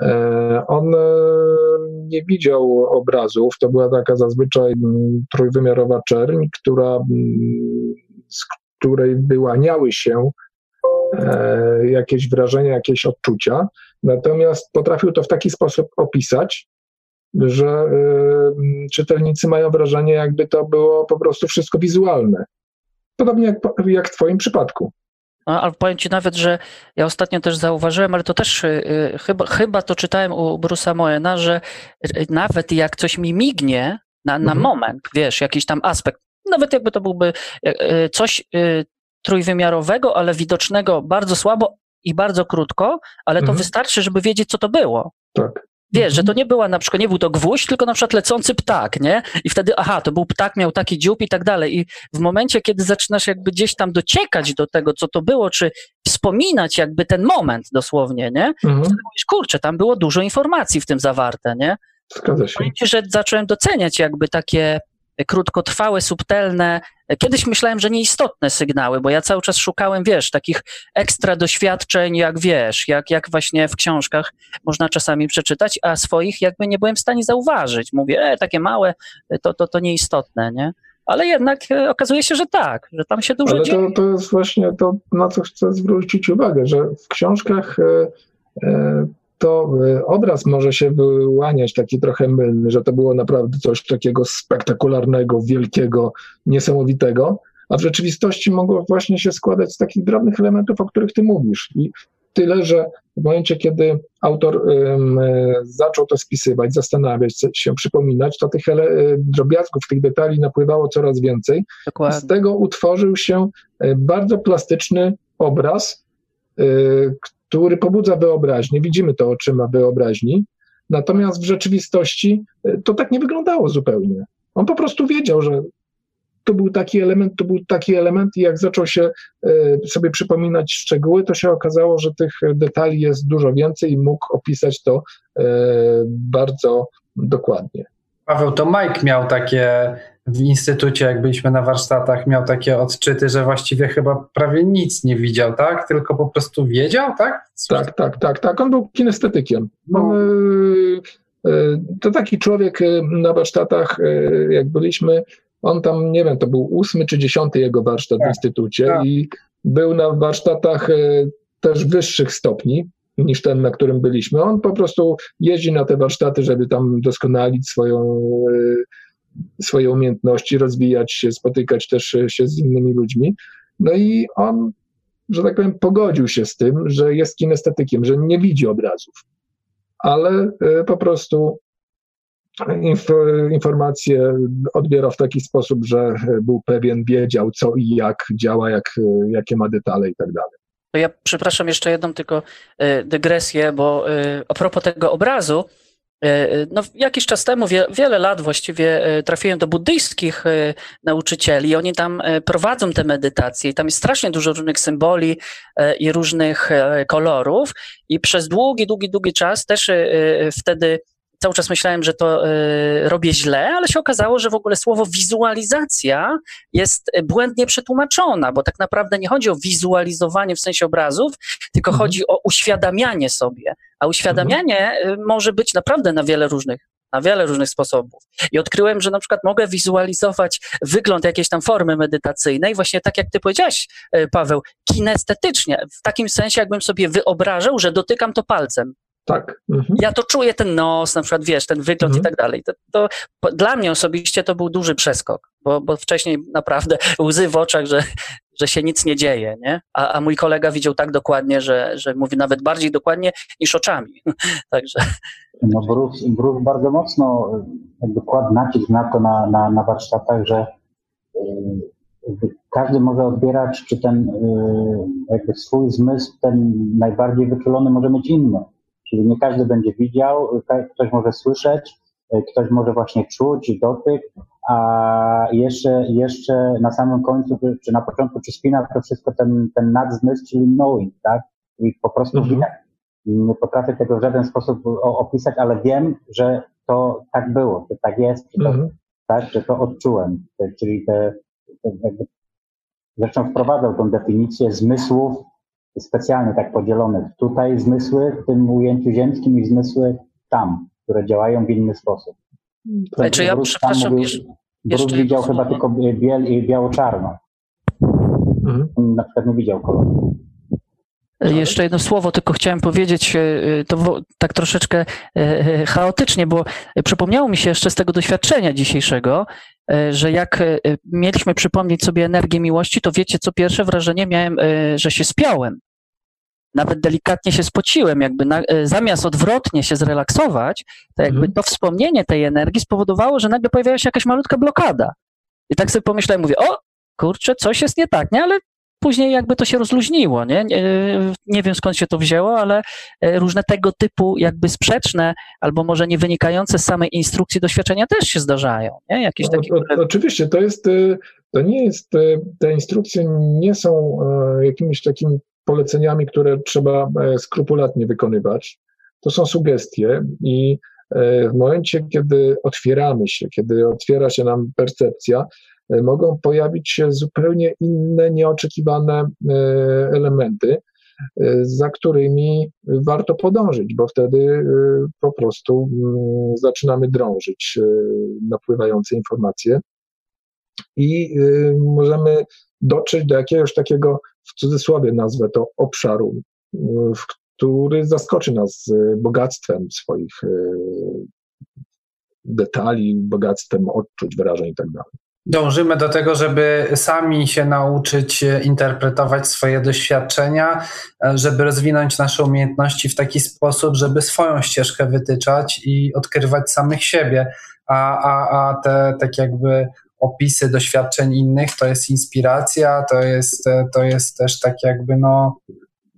S2: E, On e, nie widział obrazów, to była taka zazwyczaj trójwymiarowa czerń, która, z której wyłaniały się e, jakieś wrażenia, jakieś odczucia. Natomiast potrafił to w taki sposób opisać, że czytelnicy mają wrażenie, jakby to było po prostu wszystko wizualne. Podobnie jak, jak w Twoim przypadku.
S11: No, ale powiem ci nawet, że ja ostatnio też zauważyłem, ale to też y, y, chyba, chyba to czytałem u Bruce'a Moena, że y, nawet jak coś mi mignie na, na
S2: Mhm.
S11: moment, wiesz, jakiś tam aspekt, nawet jakby to byłby coś trójwymiarowego, ale widocznego bardzo słabo i bardzo krótko, ale to
S2: Mhm.
S11: wystarczy, żeby wiedzieć, co to było.
S2: Tak.
S11: Wiesz, że to nie była na przykład, nie był to gwóźdź, tylko na przykład lecący ptak, nie? I wtedy, aha, to był ptak, miał taki dziób i tak dalej. I w momencie, kiedy zaczynasz jakby gdzieś tam dociekać do tego, co to było, czy wspominać jakby ten moment dosłownie, nie?
S2: Mhm.
S11: Wtedy mówisz, kurczę, tam było dużo informacji w tym zawarte, nie?
S2: Zgadza się.
S11: Powiem ci, że zacząłem doceniać jakby takie krótkotrwałe, subtelne, kiedyś myślałem, że nieistotne sygnały, bo ja cały czas szukałem, wiesz, takich ekstra doświadczeń, jak wiesz, jak, jak właśnie w książkach można czasami przeczytać, a swoich jakby nie byłem w stanie zauważyć. Mówię, e, takie małe, to, to, to nieistotne, nie? Ale jednak e, okazuje się, że tak, że tam się dużo
S2: Ale
S11: dzieje.
S2: to, to jest właśnie to, na co chcę zwrócić uwagę, że w książkach e, e, to e, obraz może się wyłaniać taki trochę mylny, że to było naprawdę coś takiego spektakularnego, wielkiego, niesamowitego, a w rzeczywistości mogło właśnie się składać z takich drobnych elementów, o których ty mówisz. I tyle, że w momencie, kiedy autor e, zaczął to spisywać, zastanawiać się, przypominać, to tych e, drobiazgów, tych detali napływało coraz więcej.
S11: Dokładnie.
S2: Z tego utworzył się e, bardzo plastyczny obraz, e, który pobudza wyobraźnię. Widzimy to oczyma wyobraźni. Natomiast w rzeczywistości e, to tak nie wyglądało zupełnie. On po prostu wiedział, że to był taki element, to był taki element i jak zaczął się e, sobie przypominać szczegóły, to się okazało, że tych detali jest dużo więcej i mógł opisać to e, bardzo dokładnie.
S3: Paweł, to Mike miał takie w instytucie, jak byliśmy na warsztatach, miał takie odczyty, że właściwie chyba prawie nic nie widział, tak? Tylko po prostu wiedział, tak?
S2: Tak, tak, tak, tak. On był kinestetykiem. On,
S3: No.
S2: e, e, to taki człowiek e, na warsztatach, jak byliśmy, on tam, nie wiem, to był ósmy czy dziesiąty jego warsztat w
S3: Tak,
S2: instytucie
S3: tak.
S2: i był na warsztatach też wyższych stopni niż ten, na którym byliśmy. On po prostu jeździ na te warsztaty, żeby tam doskonalić swoją, swoje umiejętności, rozwijać się, spotykać też e, się z innymi ludźmi. No i on że tak powiem, pogodził się z tym, że jest kinestetykiem, że nie widzi obrazów, ale e, po prostu inf informacje odbierał w taki sposób, że e, był pewien, wiedział co i jak działa, jak, e, jakie ma detale i tak dalej.
S11: To ja przepraszam jeszcze jedną tylko e, dygresję, bo e, a propos tego obrazu, e, no jakiś czas temu, wie, wiele lat właściwie e, trafiłem do buddyjskich e, nauczycieli. Oni tam e, prowadzą te medytacje tam jest strasznie dużo różnych symboli e, i różnych e, kolorów i przez długi, długi, długi czas też e, e, wtedy cały czas myślałem, że to e, robię źle, ale się okazało, że w ogóle słowo wizualizacja jest e, błędnie przetłumaczona, bo tak naprawdę nie chodzi o wizualizowanie w sensie obrazów, tylko
S2: Mhm.
S11: chodzi o uświadamianie sobie. A uświadamianie e, może być naprawdę na wiele różnych na wiele różnych sposobów. I odkryłem, że na przykład mogę wizualizować wygląd jakiejś tam formy medytacyjnej, właśnie tak jak ty powiedziałeś, e, Paweł, kinestetycznie, w takim sensie, jakbym sobie wyobrażał, że dotykam to palcem.
S2: Tak.
S11: Mhm. Ja to czuję ten nos, na przykład, wiesz, ten wygląd mhm. i tak dalej. To, to, po, dla mnie osobiście to był duży przeskok, bo, bo wcześniej naprawdę łzy w oczach, że, że się nic nie dzieje, nie? A, a mój kolega widział tak dokładnie, że, że mówi nawet bardziej dokładnie niż oczami. Także.
S4: No Bruce, Bruce bardzo mocno jakby kładł nacisk na to na, na, na warsztatach, że każdy może odbierać, czy ten jakby swój zmysł, ten najbardziej wyczulony może mieć inny. Czyli nie każdy będzie widział, ktoś może słyszeć, ktoś może właśnie czuć dotyk, a jeszcze, jeszcze na samym końcu, czy na początku przyspina to wszystko ten, ten nadzmysł, czyli knowing, tak? I po prostu mhm. widać. Nie potrafię tego w żaden sposób opisać, ale wiem, że to tak było, że tak jest, że to, mhm. tak, że to odczułem. Czyli te, te jakby, zresztą wprowadzał tą definicję zmysłów specjalnie tak podzielonych. Tutaj zmysły w tym ujęciu ziemskim i zmysły tam, które działają w inny sposób.
S11: Tak, czy ja, przepraszam, mówił, jeszcze,
S4: jeszcze widział chyba tylko biel i biało-czarno. Mhm. Na przykład nie widział koloru.
S11: Jeszcze jedno słowo, tylko chciałem powiedzieć, e, to tak troszeczkę e, chaotycznie, bo przypomniało mi się jeszcze z tego doświadczenia dzisiejszego, e, że jak mieliśmy przypomnieć sobie energię miłości, to wiecie, co pierwsze wrażenie miałem, że się spiałem. Nawet delikatnie się spociłem, jakby na, zamiast odwrotnie się zrelaksować, to jakby mhm. to wspomnienie tej energii spowodowało, że nagle pojawiała się jakaś malutka blokada. I tak sobie pomyślałem, mówię, o, kurczę, coś jest nie tak, nie? Ale później jakby to się rozluźniło, nie? Nie wiem skąd się to wzięło, ale e, różne tego typu jakby sprzeczne albo może nie wynikające z samej instrukcji doświadczenia też się zdarzają, nie? Jakieś
S2: no, takie... Oczywiście, to jest, e, to nie jest, e, te instrukcje nie są jakimiś takimi poleceniami, które trzeba skrupulatnie wykonywać. To są sugestie i w momencie, kiedy otwieramy się, kiedy otwiera się nam percepcja, mogą pojawić się zupełnie inne, nieoczekiwane e, elementy, e, za którymi warto podążyć, bo wtedy po prostu mm, zaczynamy drążyć napływające informacje i możemy dotrzeć do jakiegoś takiego, w cudzysłowie nazwę to, obszaru, w który zaskoczy nas bogactwem swoich detali, bogactwem odczuć, wrażeń itd.
S3: Dążymy do tego, żeby sami się nauczyć interpretować swoje doświadczenia, żeby rozwinąć nasze umiejętności w taki sposób, żeby swoją ścieżkę wytyczać i odkrywać samych siebie. A, a, a te tak jakby opisy doświadczeń innych to jest inspiracja, to jest, to jest też tak jakby no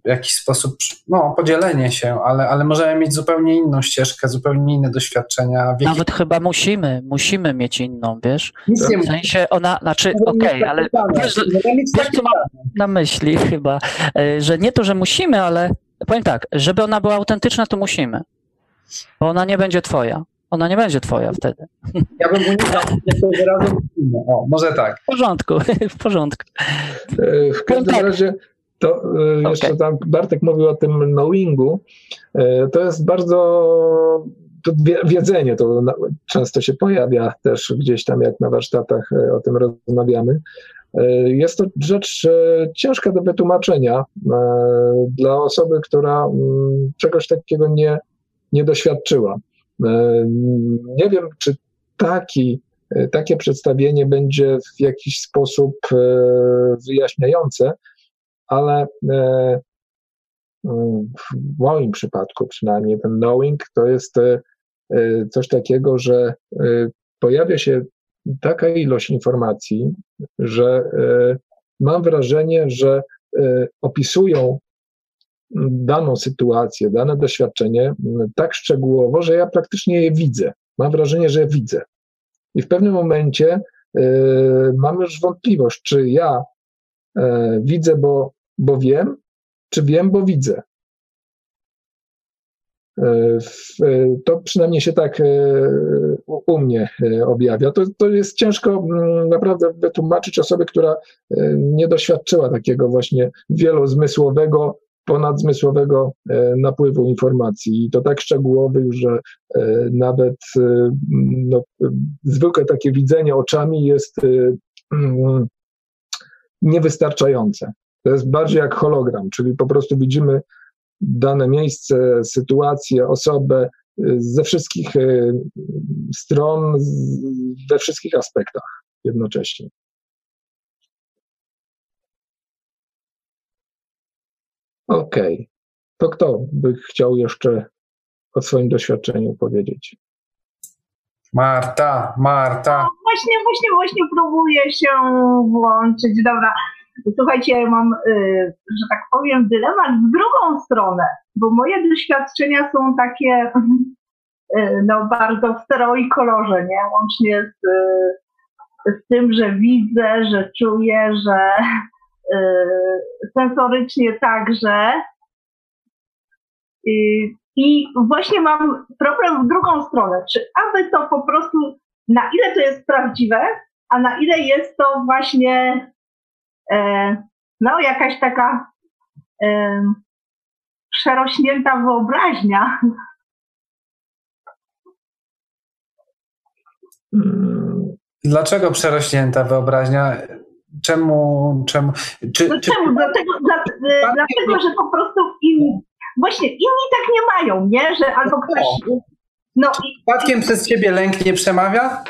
S3: w jakiś sposób no, podzielenie się, ale, ale możemy mieć zupełnie inną ścieżkę, zupełnie inne doświadczenia.
S11: Nawet chyba musimy, musimy mieć inną, wiesz? Nic nie w sensie ona, znaczy okej, okay, ale wiesz, wiesz co mam na myśli chyba, e, że nie to, że musimy, ale powiem tak, żeby ona była autentyczna, to musimy, bo ona nie będzie twoja. Ona nie będzie twoja wtedy.
S3: Ja bym unikał tego wyrazu O, może tak.
S11: W porządku, w porządku.
S2: E, w każdym tak. razie to e, okay. jeszcze tam Bartek mówił o tym knowingu. E, to jest bardzo wiedzenie, to często się pojawia też gdzieś tam, jak na warsztatach e, o tym rozmawiamy. Jest to rzecz ciężka do wytłumaczenia dla osoby, która mm, czegoś takiego nie, nie doświadczyła. Nie wiem, czy taki, takie przedstawienie będzie w jakiś sposób wyjaśniające, ale e, w moim przypadku przynajmniej ten knowing to jest e, e, coś takiego, że pojawia się taka ilość informacji, że mam wrażenie, że opisują daną sytuację, dane doświadczenie tak szczegółowo, że ja praktycznie je widzę. Mam wrażenie, że je widzę. I w pewnym momencie mam już wątpliwość, czy ja widzę, bo bo wiem, czy wiem, bo widzę. E, e, to przynajmniej się tak e, u mnie objawia. To, to jest ciężko mm, naprawdę wytłumaczyć osobie, która nie doświadczyła takiego właśnie wielozmysłowego, ponadzmysłowego napływu informacji. I to tak szczegółowych, że nawet no, zwykłe takie widzenie oczami jest mm, niewystarczające. To jest bardziej jak hologram, czyli po prostu widzimy dane miejsce, sytuację, osobę y, ze wszystkich y, stron, we wszystkich aspektach jednocześnie. Okej. To kto by chciał jeszcze o swoim doświadczeniu powiedzieć?
S3: Marta, Marta.
S5: Właśnie, właśnie, właśnie próbuję się włączyć. Dobra. Słuchajcie, ja mam, y, że tak powiem, dylemat w drugą stronę, bo moje doświadczenia są takie y, no, bardzo w stereo i kolorze, nie? Łącznie z, y, z tym, że widzę, że czuję, że sensorycznie także. Y, I właśnie mam problem w drugą stronę. Czy aby to po prostu, na ile to jest prawdziwe, a na ile jest to właśnie no jakaś taka e, przerośnięta wyobraźnia.
S3: Dlaczego przerośnięta wyobraźnia? Czemu, czemu, czy,
S5: No
S3: czy,
S5: czemu? Dlatego, dla, e, dlatego, że po prostu inni, właśnie inni tak nie mają, nie? Że albo ktoś, no
S3: przypadkiem przez ciebie lęk nie przemawia?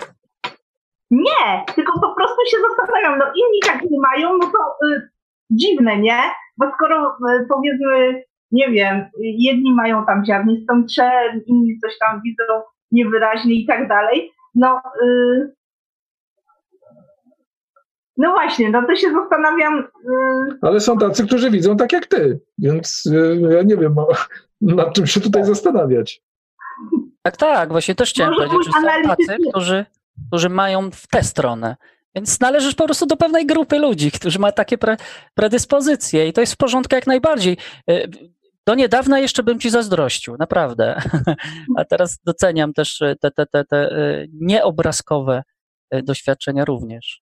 S5: Nie, tylko po prostu się zastanawiam, no inni tak nie mają, no to y, dziwne, nie? Bo skoro y, powiedzmy, nie wiem, jedni mają tam ziarnistą trzel, inni coś tam widzą niewyraźnie i tak dalej, no y, no właśnie, no to się zastanawiam, y,
S2: Ale są tacy, którzy widzą tak jak ty, więc y, ja nie wiem, o- nad czym się tutaj zastanawiać.
S11: Tak, tak, właśnie też chciałem
S5: Może
S11: powiedzieć, że są tacy, którzy, którzy mają w tę stronę. Więc należysz po prostu do pewnej grupy ludzi, którzy ma takie pre, predyspozycje i to jest w porządku jak najbardziej. Do niedawna jeszcze bym ci zazdrościł, naprawdę. A teraz doceniam też te, te, te, te y, nieobrazkowe y, doświadczenia również.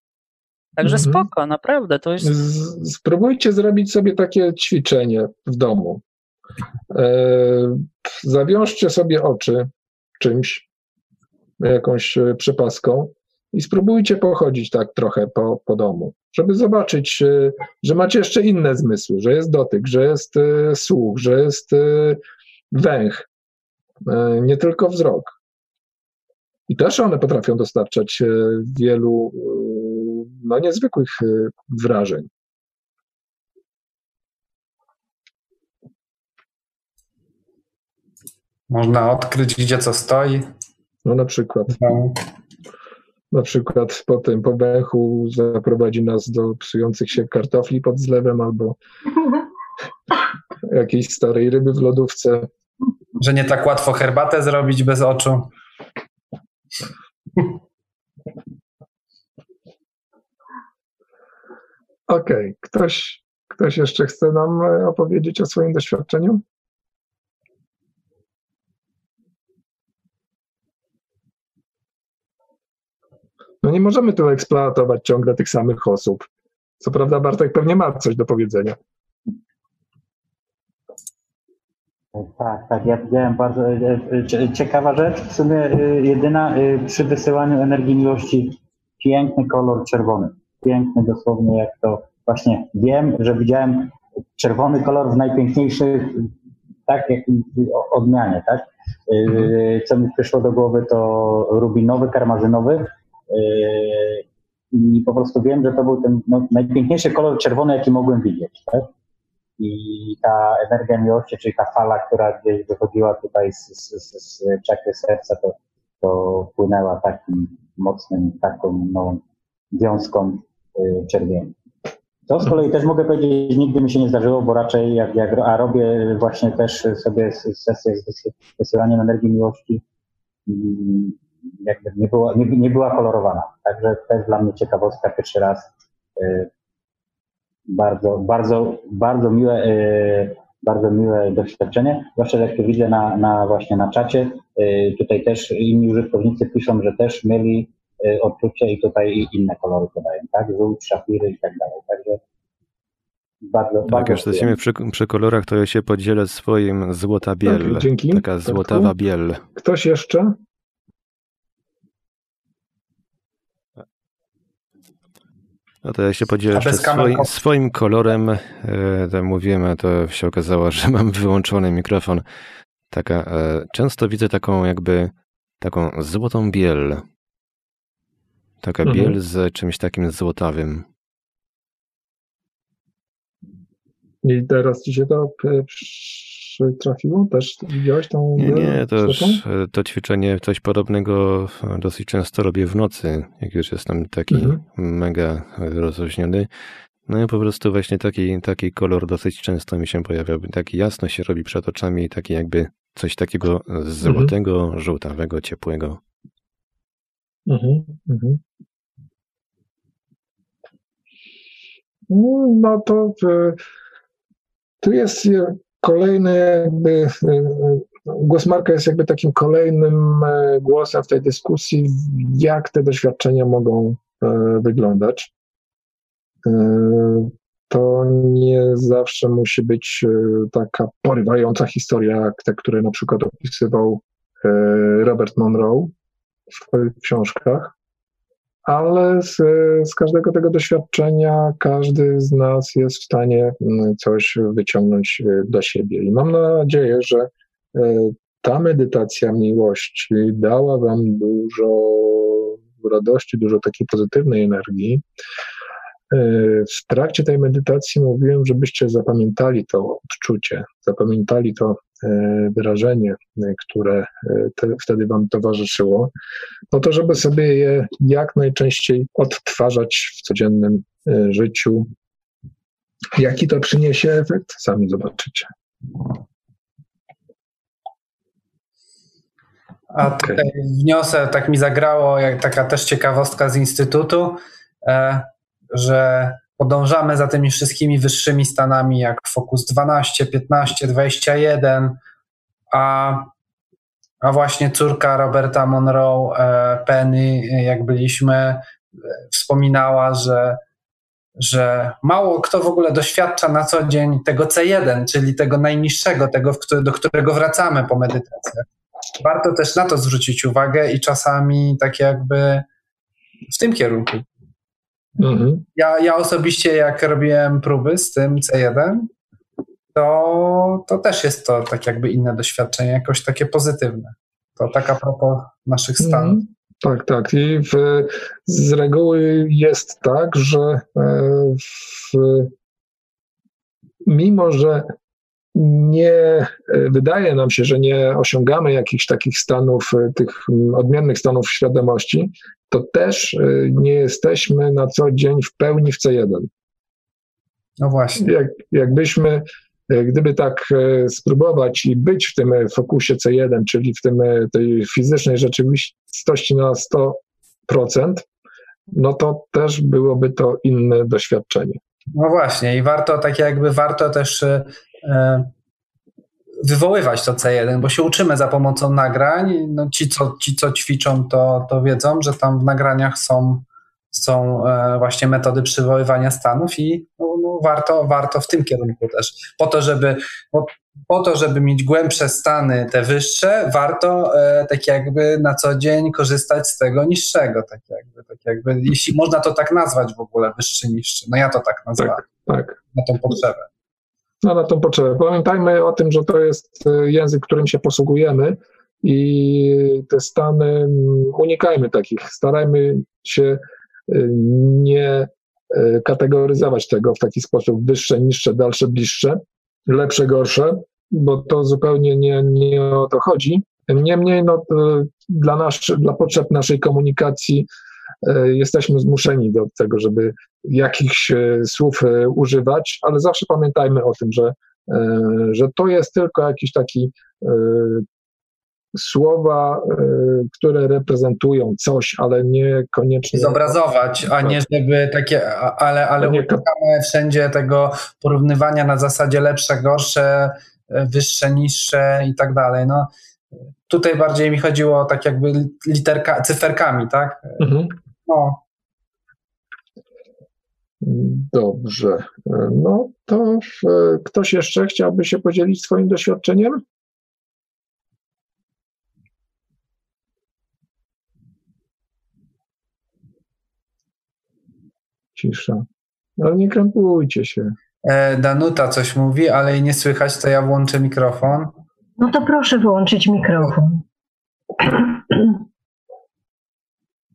S11: Także
S2: Mhm.
S11: spoko, naprawdę, to jest...
S2: Z, spróbujcie zrobić sobie takie ćwiczenie w domu. E, zawiążcie sobie oczy czymś, jakąś e, przepaską i spróbujcie pochodzić tak trochę po, po domu, żeby zobaczyć, e, że macie jeszcze inne zmysły, że jest dotyk, że jest e, słuch, że jest węch, nie tylko wzrok. I też one potrafią dostarczać wielu no, niezwykłych wrażeń.
S3: Można odkryć, gdzie co stoi.
S2: No na przykład.
S3: No.
S2: Na przykład po tym, po węchu zaprowadzi nas do psujących się kartofli pod zlewem albo jakiejś starej ryby w lodówce.
S3: Że nie tak łatwo herbatę zrobić bez oczu.
S2: Okej, ktoś, ktoś jeszcze chce nam e, opowiedzieć o swoim doświadczeniu? No nie możemy tu eksploatować ciągle tych samych osób. Co prawda Bartek pewnie ma coś do powiedzenia.
S4: Tak, tak, ja widziałem bardzo e, e, cie- ciekawa rzecz, w sumie e, jedyna przy wysyłaniu energii miłości, piękny kolor czerwony, piękny dosłownie jak to, właśnie wiem, że widziałem czerwony kolor w najpiękniejszych, tak jak odmianie, tak, co mi przyszło do głowy to rubinowy, karmazynowy i po prostu wiem, że to był ten no, najpiękniejszy kolor czerwony, jaki mogłem widzieć, tak, i ta energia miłości, czyli ta fala, która gdzieś wychodziła tutaj z, z, z, czakry serca, to, to płynęła takim mocnym, taką no, wiązką y, czerwieni. To z kolei też mogę powiedzieć, nigdy mi się nie zdarzyło, bo raczej jak, jak a robię właśnie też sobie sesję z wysy- wysyłaniem energii miłości, mm, jakby nie była, nie, nie była kolorowana. Także to jest dla mnie ciekawostka pierwszy raz. y, bardzo, bardzo, bardzo miłe, e, bardzo miłe doświadczenie. Zwłaszcza jak to widzę na, na właśnie na czacie. E, Tutaj też inni użytkownicy piszą, że też mieli e, odczucie i tutaj i inne kolory podają, tak? Żółć, szafiry i tak dalej. Także bardzo,
S1: Tak,
S4: bardzo
S1: już jesteśmy przy, przy kolorach, to ja się podzielę swoim złota biel.
S2: Okej, dzięki.
S1: Taka
S2: Bartku.
S1: złotawa biel.
S2: Ktoś jeszcze?
S1: No to ja się podzielę jeszcze swoim, kolorem. E, mówiłem, a to się okazało, że mam wyłączony mikrofon. Taka, e, często widzę taką jakby taką złotą biel. Taka
S2: Mhm.
S1: biel z czymś takim złotawym.
S2: I teraz ci się to przytrafiło? Też widziałeś tą
S1: Nie, nie, e, to ćwiczenie, coś podobnego e, dosyć często robię w nocy, jak już jestem taki
S2: Mhm.
S1: mega rozluźniony. No i po prostu właśnie taki, taki kolor dosyć często mi się pojawia. Taki jasno się robi przed oczami, taki jakby coś takiego złotego, żółtawego, ciepłego.
S2: Mhm, mhm. No, No to e, tu jest kolejny jakby, e, e, głos Marka jest jakby takim kolejnym e, głosem w tej dyskusji, jak te doświadczenia mogą wyglądać. To nie zawsze musi być taka porywająca historia, jak te, które na przykład opisywał Robert Monroe w swoich książkach, ale z, z każdego tego doświadczenia każdy z nas jest w stanie mm, coś wyciągnąć e, dla siebie. I mam nadzieję, że e, ta medytacja miłości dała Wam dużo radości, dużo takiej pozytywnej energii. E, W trakcie tej medytacji mówiłem, żebyście zapamiętali to odczucie, zapamiętali to e, wyrażenie, e, które te, wtedy Wam towarzyszyło, po to, żeby sobie je jak najczęściej odtwarzać w codziennym życiu. Jaki to przyniesie efekt, sami zobaczycie.
S3: A tutaj wniosę, tak mi zagrało, jak taka też ciekawostka z Instytutu, e, że podążamy za tymi wszystkimi wyższymi stanami, jak Focus 12, 15, 21, a, a właśnie córka Roberta Monroe, e, Penny, jak byliśmy, e, wspominała, że, że mało kto w ogóle doświadcza na co dzień tego C1, czyli tego najniższego, tego, do którego wracamy po medytacjach warto też na to zwrócić uwagę i czasami tak jakby w tym kierunku.
S2: Mhm.
S3: Ja, ja osobiście jak robiłem próby z tym C1, to, to też jest to tak jakby inne doświadczenie, jakoś takie pozytywne. To tak a propos naszych stanów.
S2: Mhm. Tak, tak. I w, z reguły jest tak, że e, w, mimo, że nie e, wydaje nam się, że nie osiągamy jakichś takich stanów, e, tych odmiennych stanów świadomości, to też e, nie jesteśmy na co dzień w pełni w C1.
S3: No właśnie.
S2: Jak, jakbyśmy, e, gdyby tak e, spróbować i być w tym fokusie C1, czyli w tym, tej fizycznej rzeczywistości na 100%, no to też byłoby to inne doświadczenie.
S3: No właśnie i warto tak jakby warto też wywoływać to C1, bo się uczymy za pomocą nagrań. No ci, co, ci, co ćwiczą, to, to wiedzą, że tam w nagraniach są, są e, właśnie metody przywoływania stanów i no, no warto, warto w tym kierunku też. Po to, żeby, po, po to, żeby mieć głębsze stany, te wyższe, warto e, tak jakby na co dzień korzystać z tego niższego, tak jakby, tak jakby, jeśli można to tak nazwać w ogóle, wyższy, niższy. No ja to tak nazwałem,
S2: Tak.
S3: na tą potrzebę.
S2: No, na tą potrzebę. Pamiętajmy o tym, że to jest e, język, którym się posługujemy i te stany unikajmy takich. Starajmy się e, nie e, kategoryzować tego w taki sposób wyższe, niższe, dalsze, bliższe, lepsze, gorsze, bo to zupełnie nie, nie o to chodzi. Niemniej no, dla, nasz, dla potrzeb naszej komunikacji jesteśmy zmuszeni do tego, żeby jakichś e, słów e, używać, ale zawsze pamiętajmy o tym, że, e, że to jest tylko jakiś taki e, słowa, e, które reprezentują coś, ale niekoniecznie.
S3: zobrazować, a nie żeby takie, ale, ale unikamy wszędzie tego porównywania na zasadzie lepsze, gorsze, e, wyższe, niższe i tak dalej. No, tutaj bardziej mi chodziło tak jakby literka, cyferkami, tak?
S2: Mhm.
S3: No,
S2: Dobrze. No to e, ktoś jeszcze chciałby się podzielić swoim doświadczeniem? cisza. Ale nie krępujcie się.
S3: E, Danuta coś mówi, ale jej nie słychać, to ja włączę mikrofon.
S6: No to proszę wyłączyć mikrofon.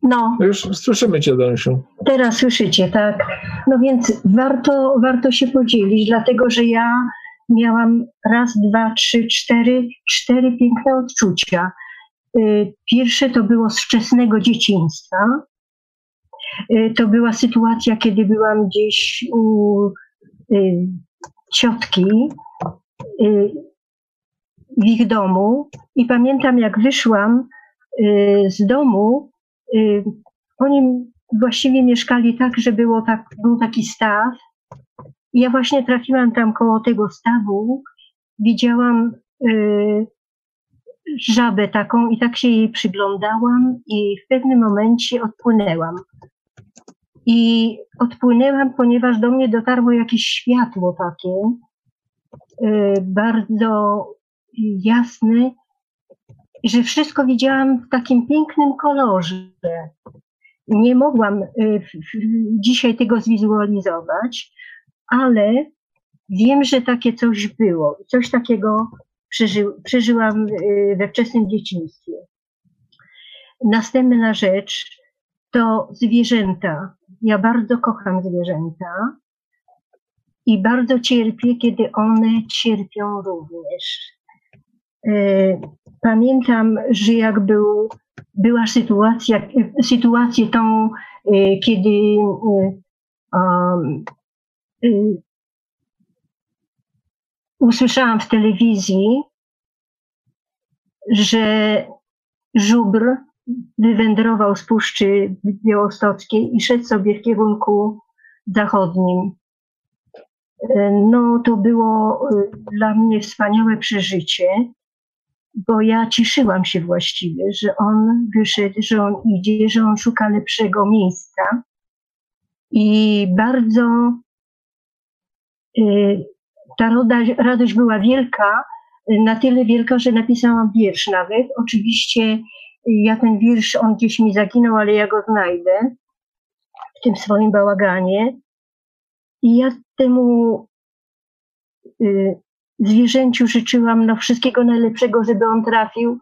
S6: No,
S2: Już słyszymy cię, Danusiu.
S6: teraz słyszycie, tak? No więc warto, warto się podzielić, dlatego że ja miałam raz, dwa, trzy, cztery, cztery piękne odczucia. Y, Pierwsze to było z wczesnego dzieciństwa. Y, To była sytuacja, kiedy byłam gdzieś u y, ciotki w ich domu i pamiętam, jak wyszłam y, z domu, y, oni właściwie mieszkali tak, że było tak, był taki staw. Ja właśnie trafiłam tam koło tego stawu, widziałam y, żabę taką i tak się jej przyglądałam i w pewnym momencie odpłynęłam. I odpłynęłam, ponieważ do mnie dotarło jakieś światło takie, bardzo jasne, że wszystko widziałam w takim pięknym kolorze. Nie mogłam y, dzisiaj tego zwizualizować, ale wiem, że takie coś było. Coś takiego przeży, przeżyłam y, we wczesnym dzieciństwie. Następna rzecz to zwierzęta. Ja bardzo kocham zwierzęta i bardzo cierpię, kiedy one cierpią również. Y, Pamiętam, że jak był, była sytuacja, sytuację tą, y, kiedy y, um, usłyszałam w telewizji, że żubr wywędrował z Puszczy Białostockiej i szedł sobie w kierunku zachodnim. E, No, to było e, dla mnie wspaniałe przeżycie, bo ja cieszyłam się właściwie, że on wyszedł, że on idzie, że on szuka lepszego miejsca. I bardzo e, ta radość była wielka, na tyle wielka, że napisałam wiersz nawet. Oczywiście e, ja ten wiersz, on gdzieś mi zaginął, ale ja go znajdę w tym swoim bałaganie. I ja temu y, zwierzęciu życzyłam no, wszystkiego najlepszego, żeby on trafił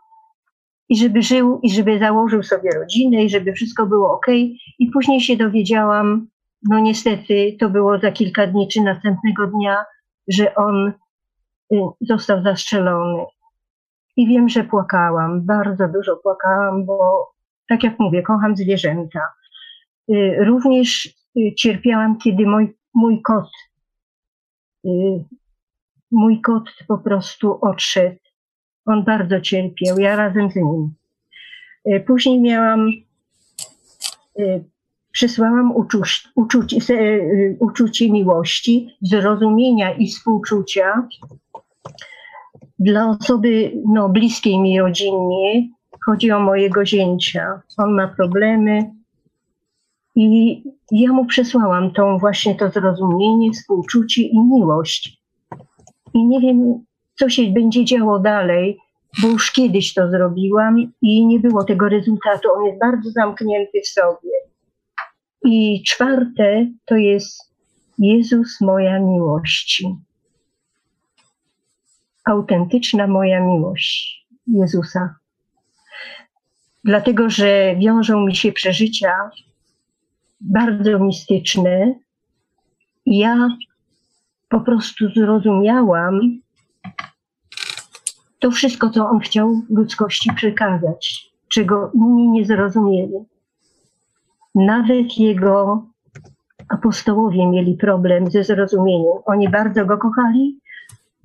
S6: i żeby żył, i żeby założył sobie rodzinę, i żeby wszystko było ok. I później się dowiedziałam, no niestety to było za kilka dni czy następnego dnia, że on y, został zastrzelony. I wiem, że płakałam, bardzo dużo płakałam, bo tak jak mówię, kocham zwierzęta. Y, Również y, cierpiałam, kiedy mój, mój kot, mój kot po prostu odszedł. On bardzo cierpiał, ja razem z nim. Y, Później miałam, y, przysłałam uczucie, y, uczucie miłości, zrozumienia i współczucia dla osoby no, bliskiej mi rodzinnie. Chodzi o mojego zięcia. On ma problemy, i ja mu przesłałam tą właśnie to zrozumienie, współczucie i miłość. I nie wiem, co się będzie działo dalej, bo już kiedyś to zrobiłam i nie było tego rezultatu. On jest bardzo zamknięty w sobie. I czwarte to jest Jezus moja miłości. Autentyczna moja miłość Jezusa. Dlatego, że wiążą mi się przeżycia bardzo mistyczne. Ja po prostu zrozumiałam to wszystko, co on chciał ludzkości przekazać, czego inni nie zrozumieli. Nawet jego apostołowie mieli problem ze zrozumieniem. Oni bardzo go kochali,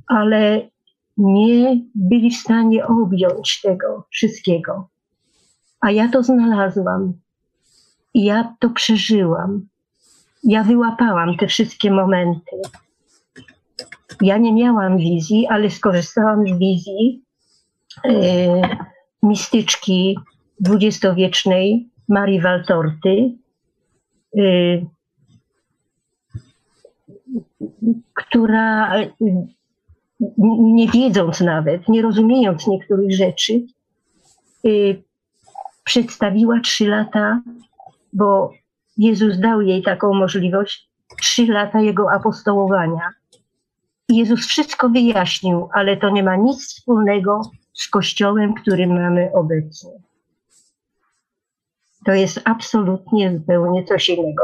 S6: ale nie byli w stanie objąć tego wszystkiego. A ja to znalazłam. Ja to przeżyłam. Ja wyłapałam te wszystkie momenty. Ja nie miałam wizji, ale skorzystałam z wizji e, mistyczki dwudziestowiecznej Marii Waltorty, e, która e, nie wiedząc nawet, nie rozumiejąc niektórych rzeczy, e, przedstawiła trzy lata bo Jezus dał jej taką możliwość, trzy lata jego apostołowania. Jezus wszystko wyjaśnił, ale to nie ma nic wspólnego z Kościołem, który mamy obecnie. To jest absolutnie zupełnie coś innego.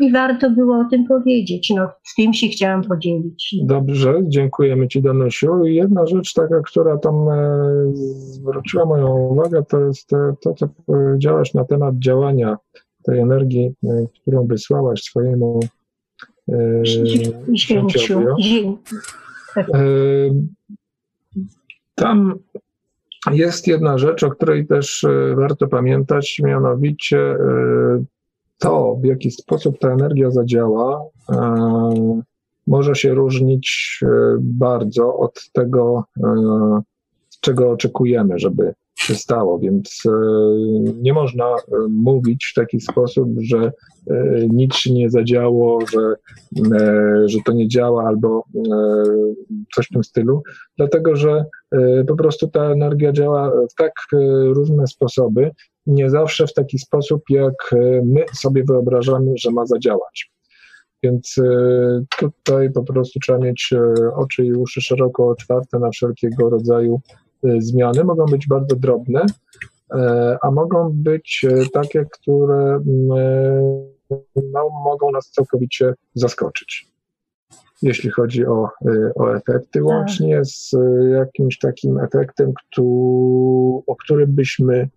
S6: I warto było o tym powiedzieć. No, z tym się chciałam podzielić.
S2: Dobrze, dziękujemy Ci Danusiu. I Jedna rzecz taka, która tam e, zwróciła moją uwagę, to jest e, to, co powiedziałaś na temat działania tej energii, e, którą wysłałaś swojemu
S6: Zięciu. Zię...
S2: E, Tam jest jedna rzecz, o której też e, warto pamiętać, mianowicie e, to, w jaki sposób ta energia zadziała, e, może się różnić bardzo od tego, czego oczekujemy, żeby się stało, więc e, nie można e, mówić w taki sposób, że e, nic się nie zadziało, że, że to nie działa albo coś w tym stylu, dlatego że po prostu ta energia działa w tak różne sposoby, nie zawsze w taki sposób, jak my sobie wyobrażamy, że ma zadziałać. Więc tutaj po prostu trzeba mieć oczy i uszy szeroko otwarte na wszelkiego rodzaju zmiany. Mogą być bardzo drobne, e, a mogą być e, takie, które mm, e, no, mogą nas całkowicie zaskoczyć. Jeśli chodzi o, e, o efekty, łącznie z e, jakimś takim efektem, któ- o którym byśmy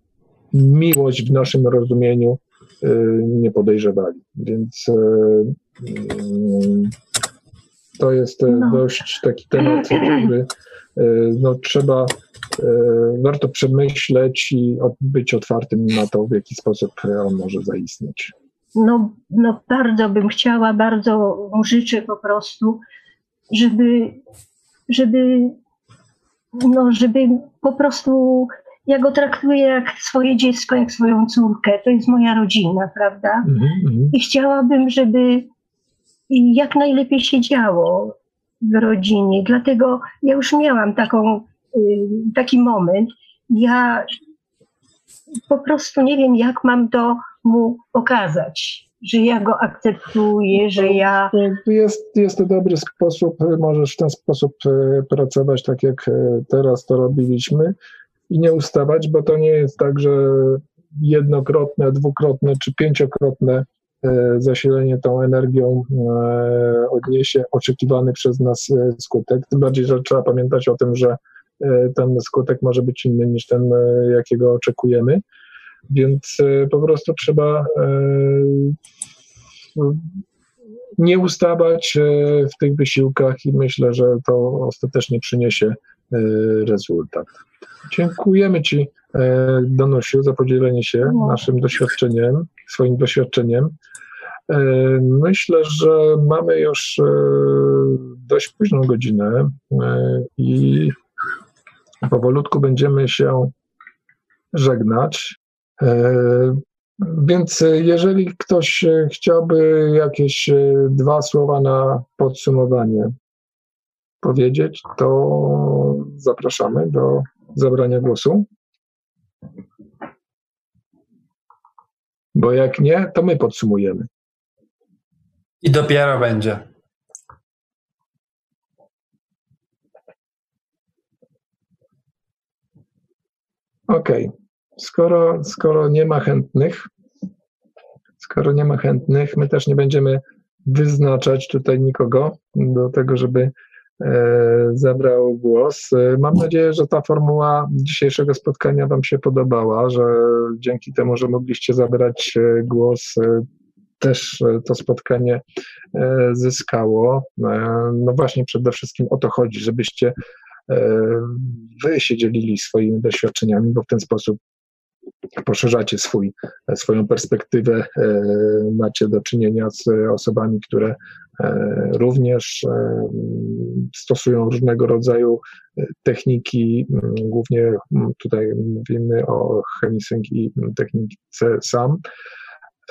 S2: miłość w naszym rozumieniu e, nie podejrzewali. Więc e, mm, to jest e,
S6: No.
S2: dość taki temat, który e, no, trzeba, e, warto przemyśleć i być otwartym na to, w jaki sposób on może zaistnieć.
S6: No, no bardzo bym chciała, bardzo mu życzę po prostu, żeby, żeby, no, żeby po prostu, ja go traktuję jak swoje dziecko, jak swoją córkę. To jest moja rodzina, prawda?
S2: Mhm, mhm.
S6: I chciałabym, żeby jak najlepiej się działo w rodzinie. Dlatego ja już miałam taką, y, taki moment. Ja po prostu nie wiem, jak mam to mu pokazać, że ja go akceptuję, że ja.
S2: Jest, jest to dobry sposób, możesz w ten sposób e, pracować, tak jak e, teraz to robiliśmy i nie ustawać, bo to nie jest tak, że jednokrotne, dwukrotne czy pięciokrotne zasilenie tą energią e, odniesie oczekiwany przez nas e, skutek. Tym bardziej, że trzeba pamiętać o tym, że e, ten skutek może być inny niż ten, e, jakiego oczekujemy. Więc e, po prostu trzeba e, nie ustawać e, w tych wysiłkach i myślę, że to ostatecznie przyniesie e, rezultat. Dziękujemy Ci, e, Danusiu, za podzielenie się
S6: No.
S2: naszym doświadczeniem, swoim doświadczeniem. E, Myślę, że mamy już e, dość późną godzinę e, i powolutku będziemy się żegnać. Więc jeżeli ktoś chciałby jakieś dwa słowa na podsumowanie powiedzieć, to zapraszamy do zabrania głosu. Bo jak nie, to my podsumujemy.
S3: I dopiero będzie.
S2: Okej. Skoro, skoro nie ma chętnych, skoro nie ma chętnych, my też nie będziemy wyznaczać tutaj nikogo do tego, żeby zabrał głos. E, Mam nadzieję, że ta formuła dzisiejszego spotkania Wam się podobała, że dzięki temu, że mogliście zabrać e, głos, e, też e, to spotkanie e, zyskało. E, No właśnie przede wszystkim o to chodzi, żebyście e, wy się dzielili swoimi doświadczeniami, bo w ten sposób poszerzacie swój, swoją perspektywę, e, macie do czynienia z osobami, które e, również e, stosują różnego rodzaju e, techniki, głównie tutaj mówimy o chemisync i technice SAM.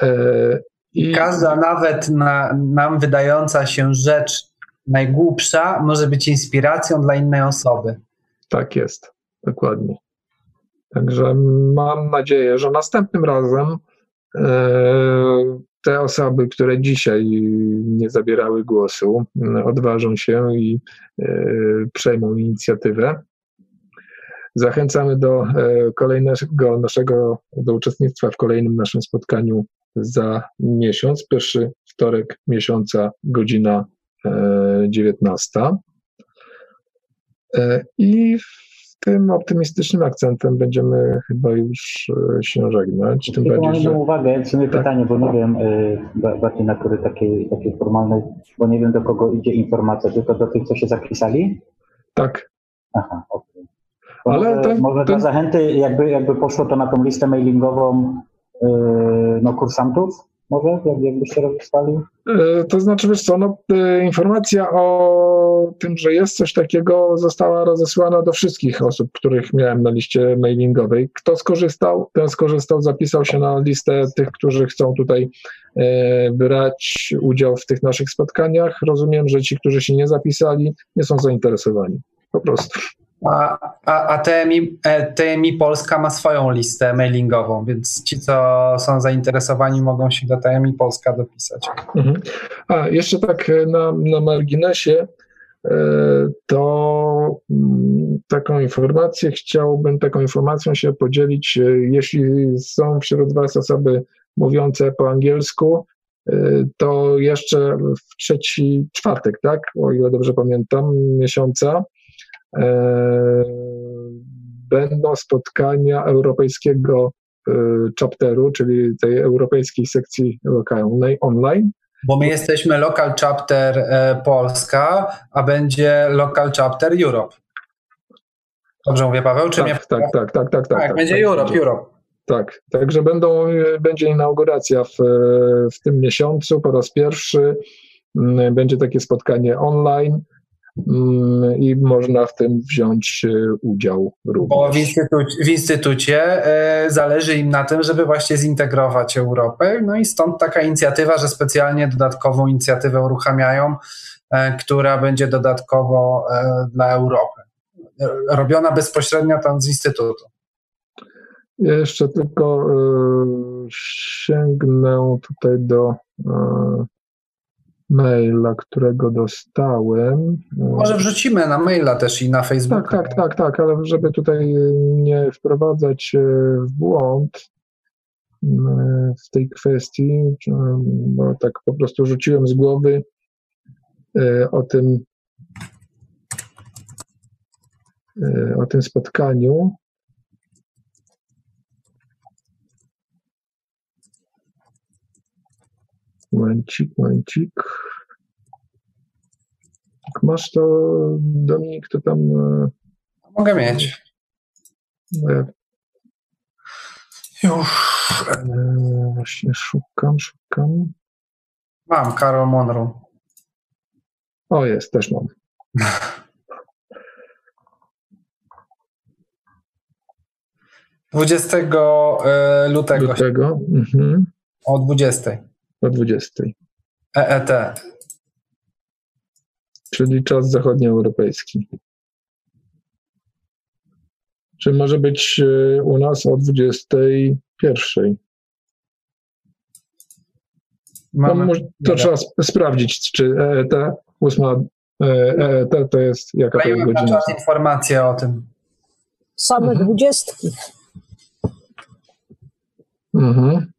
S2: E, I
S3: Każda nawet na, nam wydająca się rzecz najgłupsza może być inspiracją dla innej osoby.
S2: Tak jest, dokładnie. Także mam nadzieję, że następnym razem e, te osoby, które dzisiaj nie zabierały głosu, odważą się i przejmą inicjatywę. Zachęcamy do kolejnego naszego, do uczestnictwa w kolejnym naszym spotkaniu za miesiąc, pierwszy wtorek miesiąca, godzina 19. I tym optymistycznym akcentem będziemy chyba już e, się żegnać.
S4: Tym bardziej, mam że... uwagę, w sumie tak. pytanie, bo nie wiem, e, bardziej natury takiej, takiej formalnej, bo nie wiem do kogo idzie informacja, tylko do tych, co się zapisali?
S2: Tak.
S4: Aha, okej. Okay. Ale może, ten, może ten... dla zachęty, jakby, jakby poszło to na tą listę mailingową yy, no, kursantów? Może, rozpisali?
S2: E, to znaczy, wiesz co, no, e, informacja o tym, że jest coś takiego została rozesłana do wszystkich osób, których miałem na liście mailingowej. Kto skorzystał, ten skorzystał, zapisał się na listę tych, którzy chcą tutaj e, brać udział w tych naszych spotkaniach. Rozumiem, że ci, którzy się nie zapisali, nie są zainteresowani. Po prostu.
S3: A, a, a TMI, e, TMI Polska ma swoją listę mailingową, więc ci, co są zainteresowani, mogą się do TMI Polska dopisać.
S2: Mhm. A jeszcze tak e, na, na marginesie, e, to mm, taką informację chciałbym, taką informacją się podzielić, jeśli są wśród Was osoby mówiące po angielsku, to jeszcze w trzeci czwartek, tak, o ile dobrze pamiętam, miesiąca, będą spotkania europejskiego e, chapteru, czyli tej europejskiej sekcji lokalnej online.
S3: Bo my jesteśmy local chapter e, Polska, a będzie local chapter Europe. Dobrze mówię, Paweł? Czy
S2: tak,
S3: mnie...
S2: tak, tak, tak, tak, tak, tak.
S3: Tak, będzie tak, Europe, będzie. Europe.
S2: Tak, także będą, będzie inauguracja w, w tym miesiącu po raz pierwszy. Mm, będzie takie spotkanie online Mm, i można w tym wziąć e, udział również.
S3: Bo w, instytucie, w instytucie e, zależy im na tym, żeby właśnie zintegrować Europę, no i stąd taka inicjatywa, że specjalnie dodatkową inicjatywę uruchamiają, e, która będzie dodatkowo dla Europy. Robiona bezpośrednio tam z instytutu.
S2: Jeszcze tylko sięgnę tutaj do maila, którego dostałem.
S3: Może wrzucimy na maila też i na Facebooka.
S2: Tak, tak, tak, tak, ale żeby tutaj nie wprowadzać e, w błąd e, w tej kwestii, bo tak po prostu rzuciłem z głowy o tym o tym spotkaniu. Momencik, momencik. Jak masz to, Dominik, to tam... E,
S3: Mogę mieć.
S2: Ja... Już. E, właśnie szukam, szukam.
S3: Mam, Karol Monroe.
S2: O, jest, też mam.
S3: Dwudziestego e, lutego.
S2: Lutego. Mhm.
S3: O 20
S2: o 20.
S3: EET.
S2: Czyli czas zachodnioeuropejski. Czy może być e, u nas o 21? Mamy, no, to trzeba sprawdzić, czy EET, 8 EET e to jest jaka to jest godzina.
S3: informacje o tym.
S9: Same mhm. dwudziestki.
S2: Mhm.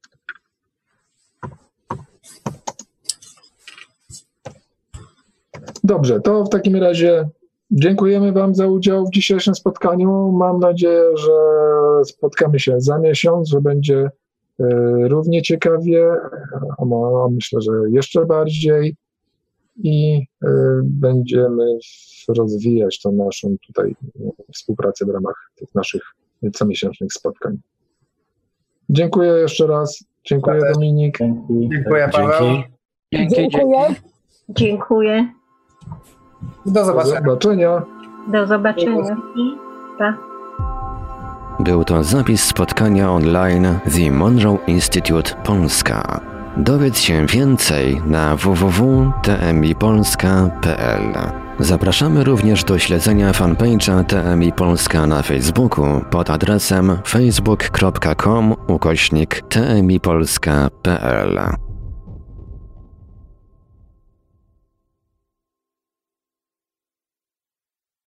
S2: Dobrze, to w takim razie dziękujemy Wam za udział w dzisiejszym spotkaniu. Mam nadzieję, że spotkamy się za miesiąc, że będzie e, równie ciekawie, a myślę, że jeszcze bardziej i e, będziemy rozwijać tą naszą tutaj współpracę w ramach tych naszych comiesięcznych spotkań. Dziękuję jeszcze raz. Dziękuję Dominik.
S3: Dziękuję Paweł.
S6: Dziękuję. Dziękuję.
S3: Do zobaczenia.
S2: Do zobaczenia.
S6: Do zobaczenia. Pa.
S1: Był to zapis spotkania online The Monroe Institute Polska. Dowiedz się więcej na www.tmipolska.pl. Zapraszamy również do śledzenia fanpage'a TMI Polska na Facebooku pod adresem facebook.com ukośnik tmipolska.pl.